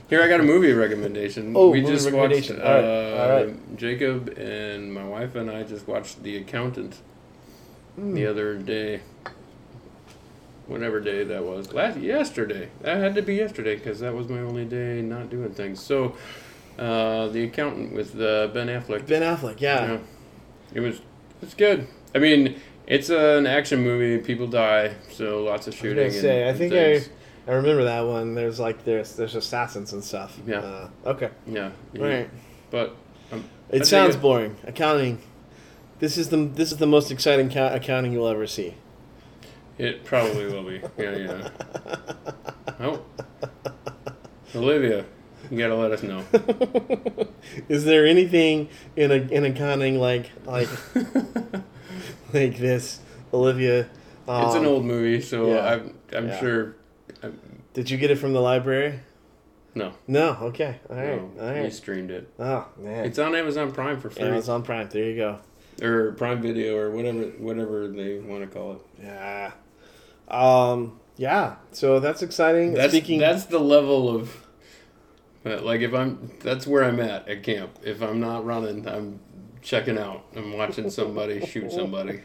Here, I got a movie recommendation. Oh, we movie just watched. recommendation. All right, Uh, all right. Jacob and my wife and I just watched The Accountant Hmm. the other day. Whatever day that was. Last yesterday. That had to be yesterday because that was my only day not doing things. So, uh, The Accountant with uh, Ben Affleck. Ben Affleck, yeah. Yeah. It was it's good. I mean, it's an action movie. People die, so lots of I shooting. and- say, I think things. I, I remember that one. There's like there's there's assassins and stuff. Yeah. Uh, okay. yeah, All right. But um, It think sounds it- boring. Accounting. This is the this is the most exciting ca- accounting you'll ever see. it probably will be. Yeah, yeah. Oh, Olivia, you gotta let us know. is there anything in a in accounting like like like this, Olivia? it's an um, old movie, so yeah. I'm I'm Yeah. sure. Did you get it from the library? No, No. Okay. All right. no, All we right. streamed it. Oh man. It's on Amazon Prime for free, Amazon Prime. There you go. or Prime Video, or whatever whatever they want to call it. Yeah. Um. Yeah. So that's exciting. That's Speaking. that's the level of like if I'm that's where I'm at at camp. If I'm not running, I'm checking out. I'm watching somebody shoot somebody.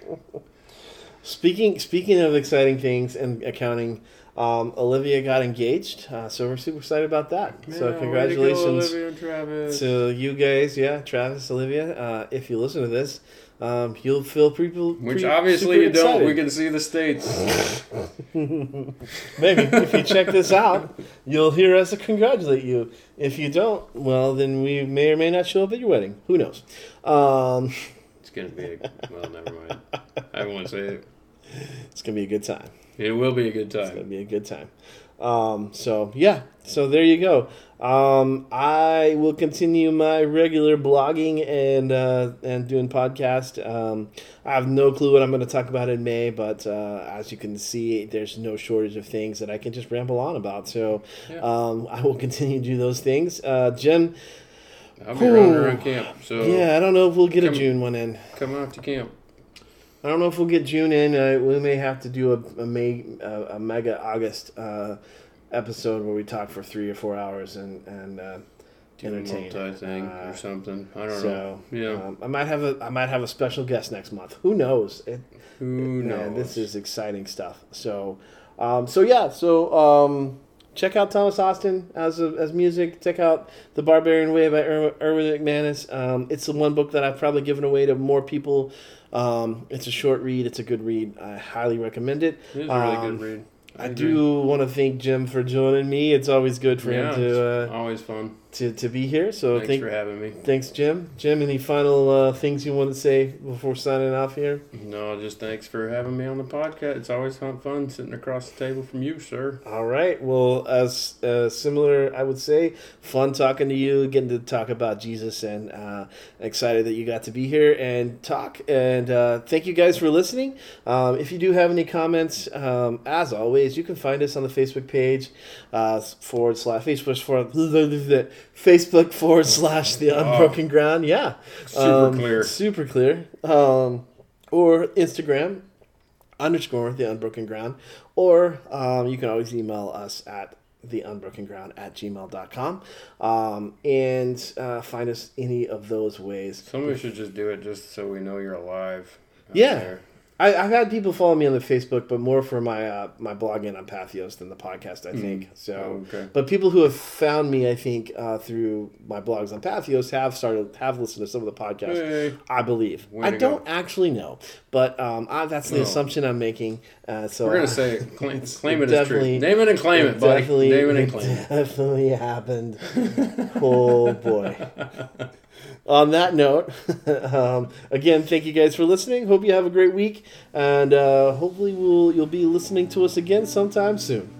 Speaking speaking of exciting things and accounting, um, Olivia got engaged, uh, so we're super excited about that. so Yeah, way to go, congratulations Olivia and Travis. to you guys, yeah, Travis, Olivia. Uh, if you listen to this, um, you'll feel people. Which obviously you don't. We can see the states. Maybe if you check this out, you'll hear us congratulate you. If you don't, well, then we may or may not show up at your wedding. Who knows? Um, It's gonna be a, well, never mind. I won't say it. it's gonna be a good time. It will be a good time. It's gonna be a good time. Um, so yeah, so there you go. Um, I will continue my regular blogging and uh, and doing podcast. Um, I have no clue what I'm going to talk about in May, but uh, as you can see, there's no shortage of things that I can just ramble on about. So Yeah. um, I will continue to do those things. Uh, Jim. I'll be running around camp. So Yeah, I don't know if we'll get a June one in. come out to camp. I don't know if we'll get June in. Uh, we may have to do a, a May a, a mega August uh, episode where we talk for three or four hours and and uh, entertain. thing Uh, or something. I don't know. Yeah. um, I might have a I might have a special guest next month. Who knows? It, Who man, knows? this is exciting stuff. So, um, so yeah, so um, check out Thomas Austin as a, as music. Check out The Barbarian Way by Erwin McManus. Um, it's the one book that I've probably given away to more people. Um, it's a short read. It's a good read. I highly recommend it. It is a really um, good read. I do want to thank Jim for joining me. It's always good for Yeah, him to, uh, always fun. To to be here. So Thanks thank, for having me. thanks, Jim. Jim, any final uh, things you want to say before signing off here? No, just thanks for having me on the podcast. It's always fun, fun sitting across the table from you, sir. All right. Well, as uh, similar, I would say, fun talking to you, getting to talk about Jesus, and uh, excited that you got to be here and talk. And uh, thank you guys for listening. Um, if you do have any comments, um, as always, you can find us on the Facebook page uh, forward slash Facebook forward, Facebook forward slash the unbroken ground. Yeah, Super Um, clear. super clear. Um, or Instagram underscore the unbroken ground or um, you can always email us at the unbroken ground at gmail.com um, and uh, find us any of those ways Somebody should just do it just so we know you're alive. Yeah. there. I, I've had people follow me on the Facebook, but more for my uh, my blogging on Patheos than the podcast. I think so. Okay. But people who have found me, I think, uh, through my blogs on Patheos have started have listened to some of the podcasts. Hey. I believe. Way I don't go. actually know, but um, I, that's the No. assumption I'm making. Uh, so We're gonna say it. Claim, claim it as definitely- true. Name it and claim it, buddy. Definitely, Name it and claim it. definitely happened. oh boy. On that note, um, again, thank you guys for listening. Hope you have a great week, and uh, hopefully, we'll you'll be listening to us again sometime soon.